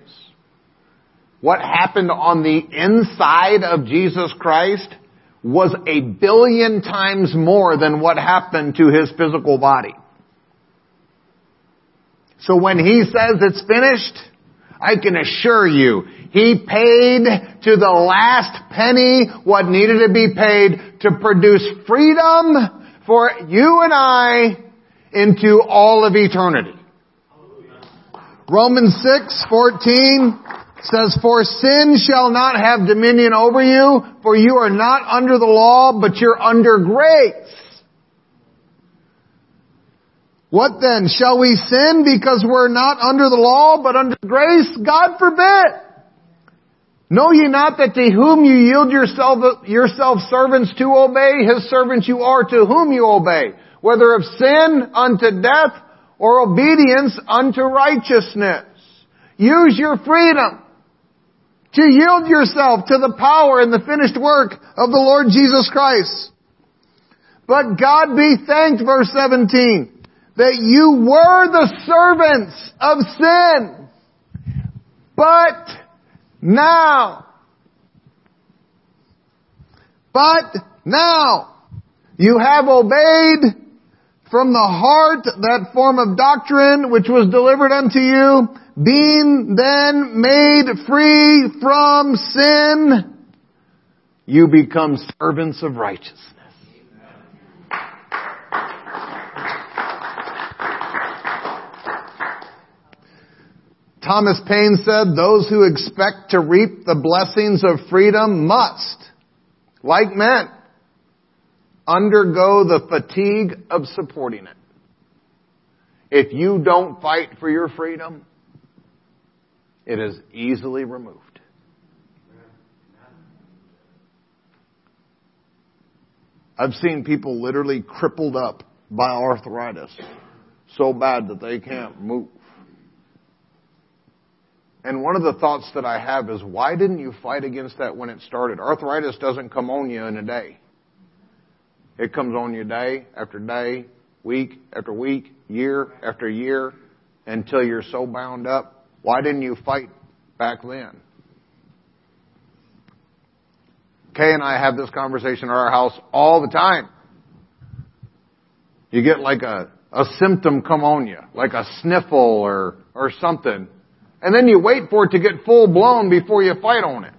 What happened on the inside of Jesus Christ was a billion times more than what happened to his physical body. So when he says it's finished, I can assure you, he paid to the last penny what needed to be paid to produce freedom for you and I into all of eternity. Romans 6:14 says, For sin shall not have dominion over you, for you are not under the law, but you're under grace. What then? Shall we sin because we're not under the law, but under grace? God forbid. Know ye not that to whom you yield yourself, yourself servants to obey, his servants you are to whom you obey, whether of sin unto death or obedience unto righteousness. Use your freedom to yield yourself to the power and the finished work of the Lord Jesus Christ. But God be thanked, verse 17, that you were the servants of sin. But now, but now, you have obeyed from the heart that form of doctrine which was delivered unto you, being then made free from sin, you become servants of righteousness. Thomas Paine said, those who expect to reap the blessings of freedom must, like men, undergo the fatigue of supporting it. If you don't fight for your freedom, it is easily removed. I've seen people literally crippled up by arthritis so bad that they can't move. And one of the thoughts that I have is, why didn't you fight against that when it started? Arthritis doesn't come on you in a day. It comes on you day after day, week after week, year after year, until you're so bound up. Why didn't you fight back then? Kay and I have this conversation at our house all the time. You get like a, a symptom come on you, like a sniffle or, or something. And then you wait for it to get full blown before you fight on it.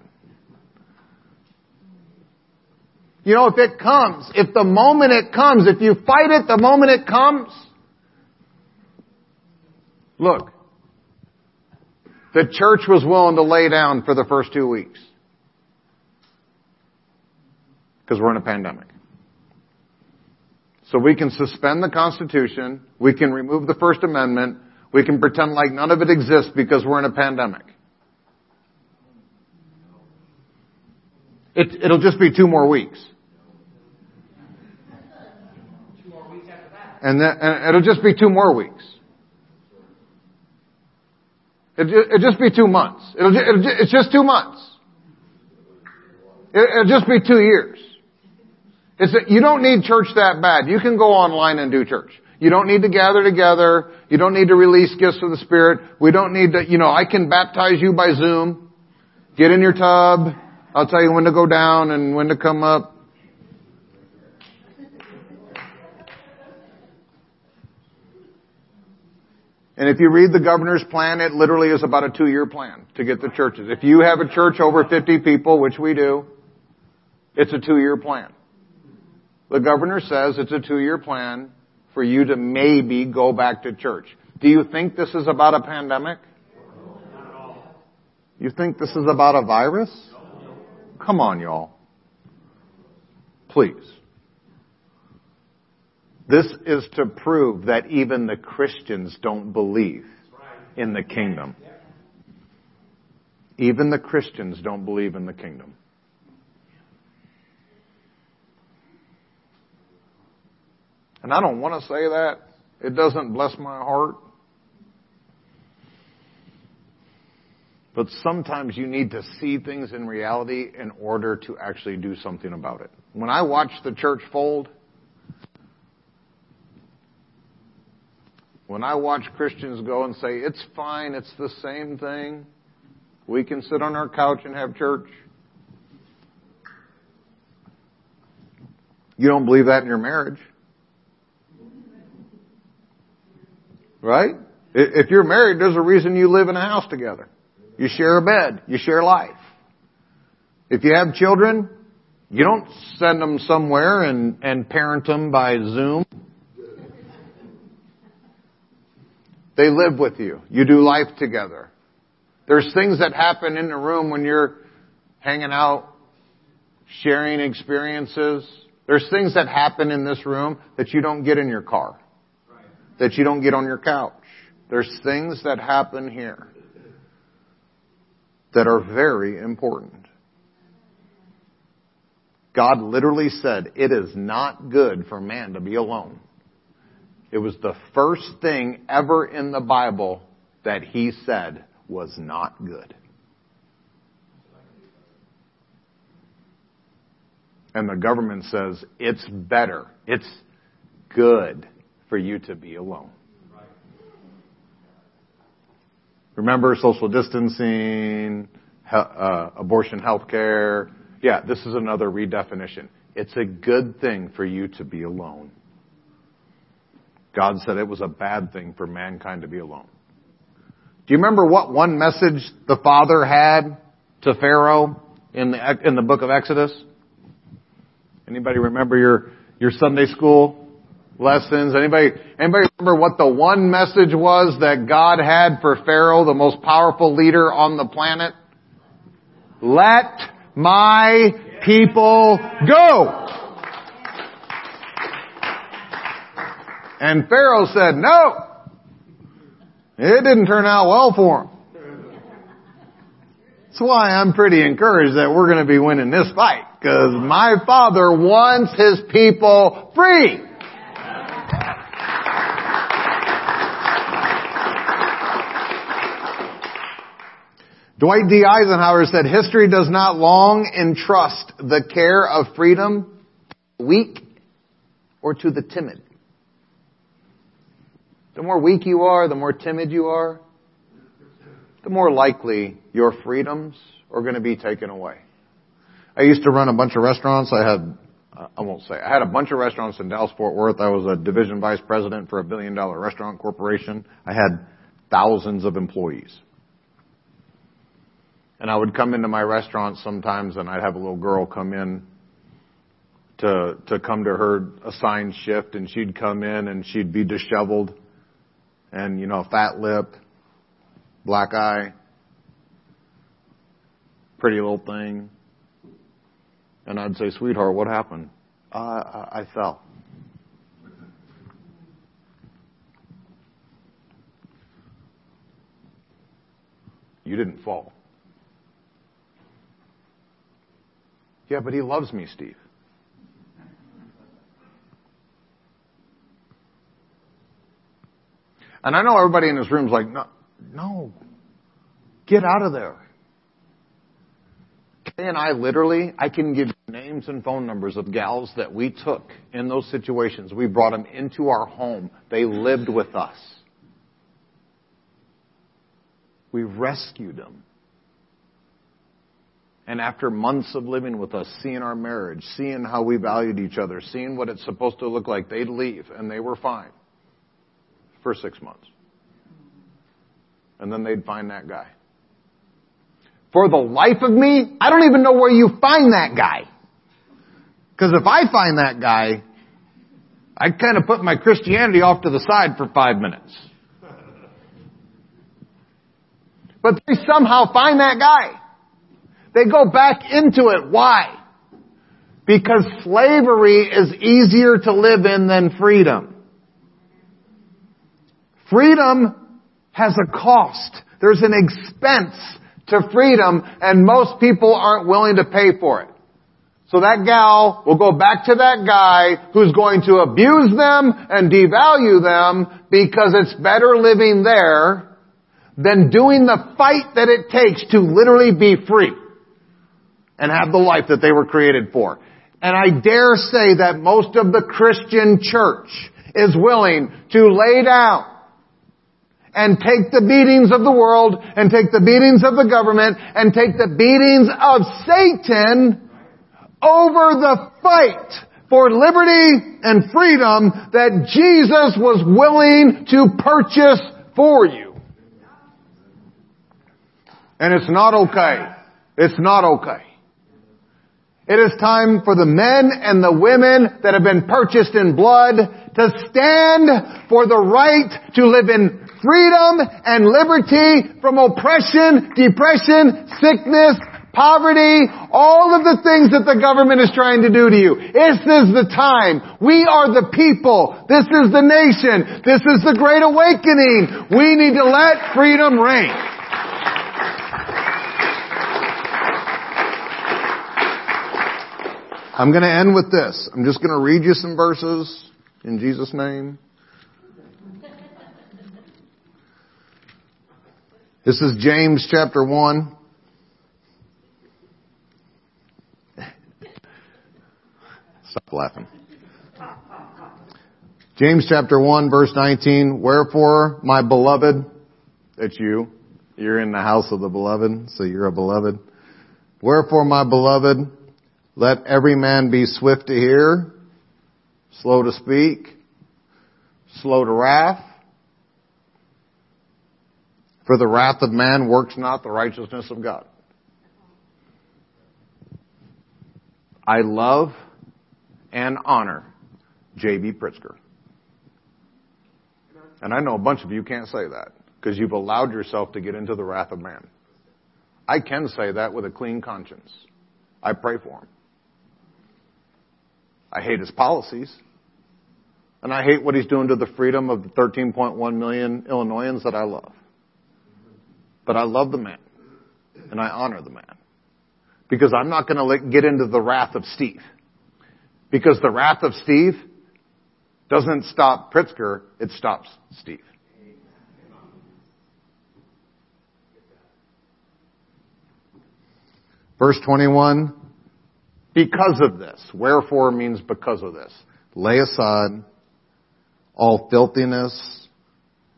You know, if it comes, if the moment it comes, if you fight it the moment it comes, look, the church was willing to lay down for the first two weeks. Because we're in a pandemic. So we can suspend the Constitution, we can remove the First Amendment, we can pretend like none of it exists because we're in a pandemic. It, it'll just be two more weeks. And, then, and it'll just be two more weeks. It, it'll just be two months. It'll, it'll, it's just two months. It, it'll just be two years. It's that you don't need church that bad. You can go online and do church. You don't need to gather together. You don't need to release gifts of the Spirit. We don't need to, you know, I can baptize you by Zoom. Get in your tub. I'll tell you when to go down and when to come up. And if you read the governor's plan, it literally is about a two-year plan to get the churches. If you have a church over 50 people, which we do, it's a two-year plan. The governor says it's a two-year plan for you to maybe go back to church. Do you think this is about a pandemic? You think this is about a virus? Come on, y'all. Please. This is to prove that even the Christians don't believe in the kingdom. Even the Christians don't believe in the kingdom. And I don't want to say that. It doesn't bless my heart. But sometimes you need to see things in reality in order to actually do something about it. When I watch the church fold, When I watch Christians go and say, it's fine, it's the same thing, we can sit on our couch and have church. You don't believe that in your marriage. Right? If you're married, there's a reason you live in a house together. You share a bed. You share life. If you have children, you don't send them somewhere and, and parent them by Zoom. They live with you. You do life together. There's things that happen in the room when you're hanging out, sharing experiences. There's things that happen in this room that you don't get in your car, that you don't get on your couch. There's things that happen here that are very important. God literally said, it is not good for man to be alone. It was the first thing ever in the Bible that he said was not good. And the government says it's better, it's good for you to be alone. Remember social distancing, uh, abortion health care. Yeah, this is another redefinition. It's a good thing for you to be alone. God said it was a bad thing for mankind to be alone. Do you remember what one message the Father had to Pharaoh in the, in the book of Exodus? Anybody remember your, your Sunday school lessons? Anybody, anybody remember what the one message was that God had for Pharaoh, the most powerful leader on the planet? Let my people go! And Pharaoh said, no. It didn't turn out well for him. That's why I'm pretty encouraged that we're going to be winning this fight. Because my father wants his people free. Dwight D. Eisenhower said, history does not long entrust the care of freedom to the weak or to the timid. The more weak you are, the more timid you are, the more likely your freedoms are going to be taken away. I used to run a bunch of restaurants. I had, I won't say, I had a bunch of restaurants in Dallas Fort Worth. I was a division vice president for a billion dollar restaurant corporation. I had thousands of employees. And I would come into my restaurant sometimes and I'd have a little girl come in to, to come to her assigned shift and she'd come in and she'd be disheveled and, you know, fat lip, black eye, pretty little thing. And I'd say, sweetheart, what happened? Uh, I, I fell. You didn't fall. Yeah, but he loves me, Steve. And I know everybody in this room is like, no, no, get out of there. Kay and I literally, I can give you names and phone numbers of gals that we took in those situations. We brought them into our home. They lived with us. We rescued them. And after months of living with us, seeing our marriage, seeing how we valued each other, seeing what it's supposed to look like, they'd leave and they were fine for six months. And then they'd find that guy. For the life of me, I don't even know where you find that guy. Because if I find that guy, I kind of put my Christianity off to the side for five minutes. But they somehow find that guy. They go back into it. Why? Because slavery is easier to live in than freedom. Freedom has a cost. There's an expense to freedom and most people aren't willing to pay for it. So that gal will go back to that guy who's going to abuse them and devalue them because it's better living there than doing the fight that it takes to literally be free and have the life that they were created for. And I dare say that most of the Christian church is willing to lay down and take the beatings of the world and take the beatings of the government and take the beatings of Satan over the fight for liberty and freedom that Jesus was willing to purchase for you. And it's not okay. It's not okay. It is time for the men and the women that have been purchased in blood to stand for the right to live in freedom and liberty from oppression, depression, sickness, poverty, all of the things that the government is trying to do to you. This is the time. We are the people. This is the nation. This is the great awakening. We need to let freedom reign. I'm going to end with this. I'm just going to read you some verses in Jesus' name. This is James chapter 1. Stop laughing. James chapter 1 verse 19. Wherefore, my beloved, that's you. You're in the house of the beloved, so you're a beloved. Wherefore, my beloved, let every man be swift to hear, slow to speak, slow to wrath. For the wrath of man works not the righteousness of God. I love and honor J.B. Pritzker. And I know a bunch of you can't say that because you've allowed yourself to get into the wrath of man. I can say that with a clean conscience. I pray for him. I hate his policies. And I hate what he's doing to the freedom of the 13.1 million Illinoisans that I love. But I love the man. And I honor the man. Because I'm not going to get into the wrath of Steve. Because the wrath of Steve doesn't stop Pritzker, it stops Steve. Verse 21, because of this. Wherefore means because of this. Lay aside all filthiness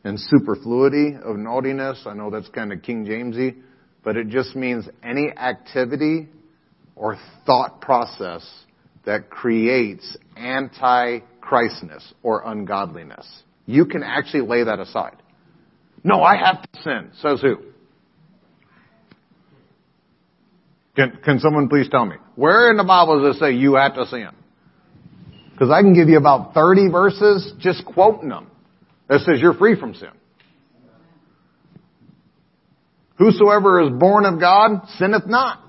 and superfluity of naughtiness. I know that's kind of King Jamesy, but it just means any activity or thought process that creates anti-Christness or ungodliness. You can actually lay that aside. No, I have to sin. Says who? Can, can someone please tell me? Where in the Bible does it say you have to sin? Because I can give you about 30 verses just quoting them that says you're free from sin. Whosoever is born of God sinneth not.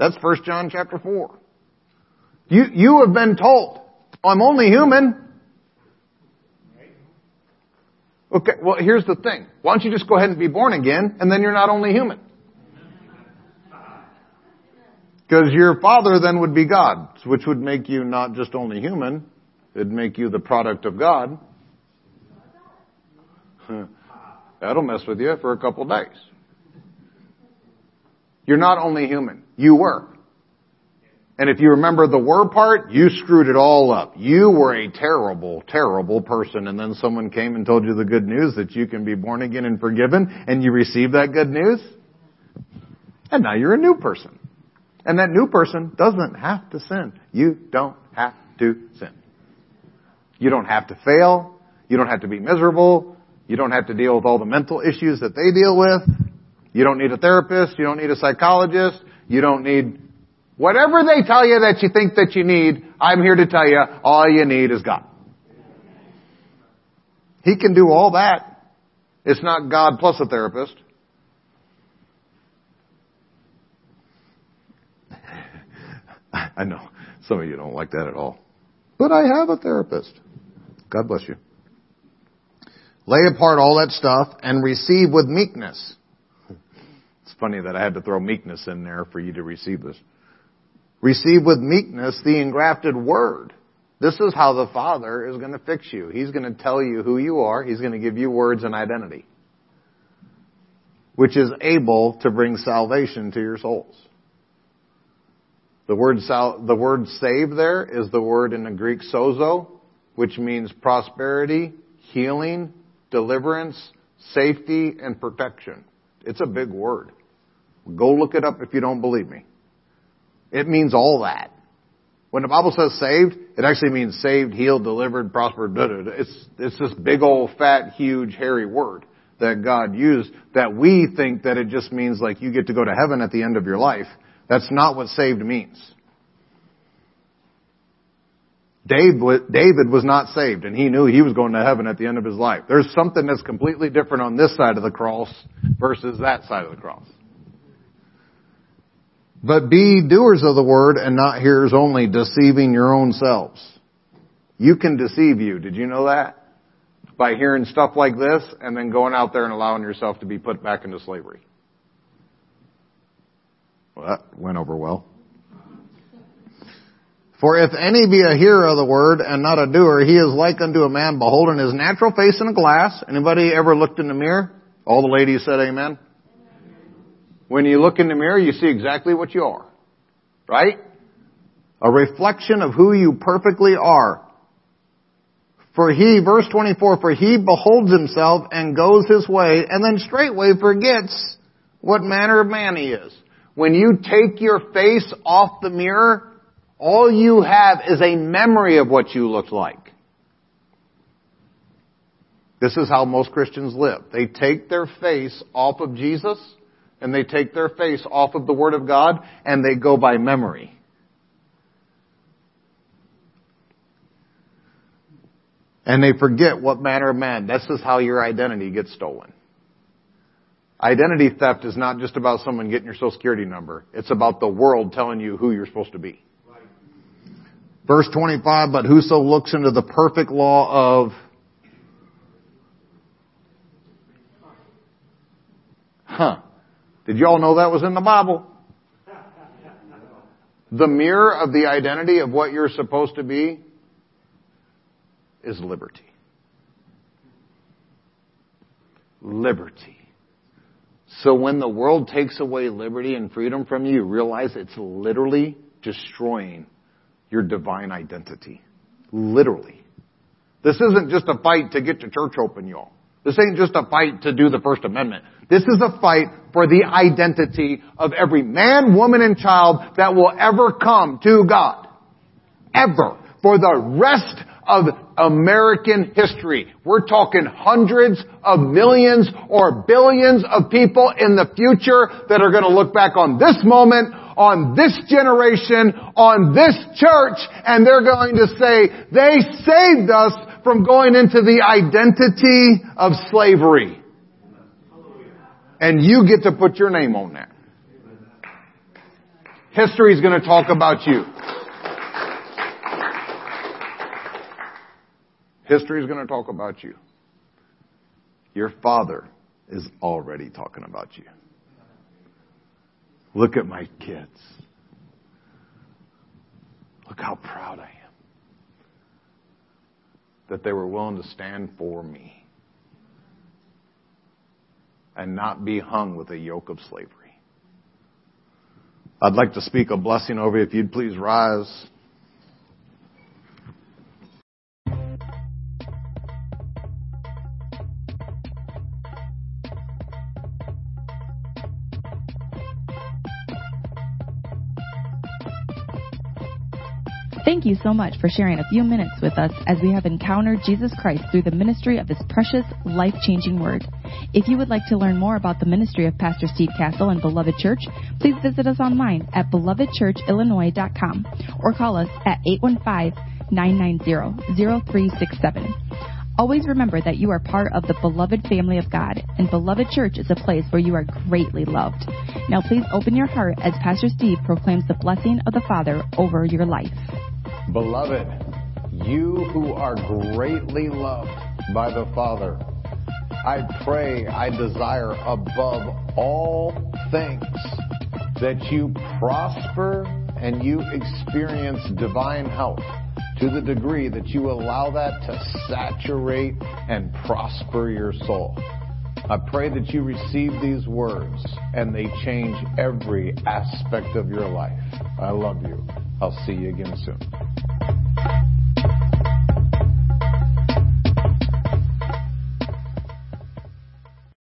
That's 1 John chapter 4. You, you have been told, I'm only human. Okay, well here's the thing. Why don't you just go ahead and be born again and then you're not only human? Because your father then would be God, which would make you not just only human, it'd make you the product of God. [LAUGHS] That'll mess with you for a couple days. You're not only human. You were. And if you remember the were part, you screwed it all up. You were a terrible, terrible person and then someone came and told you the good news that you can be born again and forgiven and you received that good news. And now you're a new person. And that new person doesn't have to sin. You don't have to sin. You don't have to fail. You don't have to be miserable. You don't have to deal with all the mental issues that they deal with. You don't need a therapist. You don't need a psychologist. You don't need whatever they tell you that you think that you need. I'm here to tell you all you need is God. He can do all that. It's not God plus a therapist. [LAUGHS] I know some of you don't like that at all. But I have a therapist. God bless you. Lay apart all that stuff and receive with meekness. It's funny that I had to throw meekness in there for you to receive this. Receive with meekness the engrafted word. This is how the Father is going to fix you. He's going to tell you who you are. He's going to give you words and identity. Which is able to bring salvation to your souls. The word, sal- the word save there is the word in the Greek sozo, which means prosperity, healing, deliverance, safety, and protection. It's a big word. Go look it up if you don't believe me. It means all that. When the Bible says saved, it actually means saved, healed, delivered, prospered. It's, it's this big old fat, huge, hairy word that God used that we think that it just means like you get to go to heaven at the end of your life. That's not what saved means. David was not saved and he knew he was going to heaven at the end of his life. There's something that's completely different on this side of the cross versus that side of the cross. But be doers of the word and not hearers only, deceiving your own selves. You can deceive you. Did you know that? By hearing stuff like this and then going out there and allowing yourself to be put back into slavery. Well, that went over well. For if any be a hearer of the word and not a doer, he is like unto a man beholding his natural face in a glass. Anybody ever looked in the mirror? All the ladies said amen. When you look in the mirror, you see exactly what you are. Right? A reflection of who you perfectly are. For he, verse 24, for he beholds himself and goes his way and then straightway forgets what manner of man he is. When you take your face off the mirror, all you have is a memory of what you looked like. This is how most Christians live. They take their face off of Jesus and they take their face off of the Word of God and they go by memory. And they forget what manner of man. This is how your identity gets stolen. Identity theft is not just about someone getting your social security number. It's about the world telling you who you're supposed to be. Verse 25, but whoso looks into the perfect law of Huh. Did y'all know that was in the Bible? The mirror of the identity of what you're supposed to be is liberty. Liberty. So when the world takes away liberty and freedom from you, realize it's literally destroying your divine identity. Literally. This isn't just a fight to get the church open, y'all. This ain't just a fight to do the First Amendment. This is a fight for the identity of every man, woman, and child that will ever come to God. Ever. For the rest of American history. We're talking hundreds of millions or billions of people in the future that are going to look back on this moment, on this generation, on this church, and they're going to say, they saved us from going into the identity of slavery. And you get to put your name on that. History is going to talk about you. History is going to talk about you. Your father is already talking about you. Look at my kids. Look how proud I am that they were willing to stand for me. and not be hung with a yoke of slavery. I'd like to speak a blessing over you. If you'd please rise. Thank you so much for sharing a few minutes with us as we have encountered Jesus Christ through the ministry of His precious, life changing Word. If you would like to learn more about the ministry of Pastor Steve Cassel and Beloved Church, please visit us online at belovedchurchillinois.com or call us at 815 990 0367. Always remember that you are part of the beloved family of God, and Beloved Church is a place where you are greatly loved. Now, please open your heart as Pastor Steve proclaims the blessing of the Father over your life. Beloved, you who are greatly loved by the Father, I pray, I desire above all things that you prosper and you experience divine health to the degree that you allow that to saturate and prosper your soul. I pray that you receive these words and they change every aspect of your life. I love you. I'll see you again soon.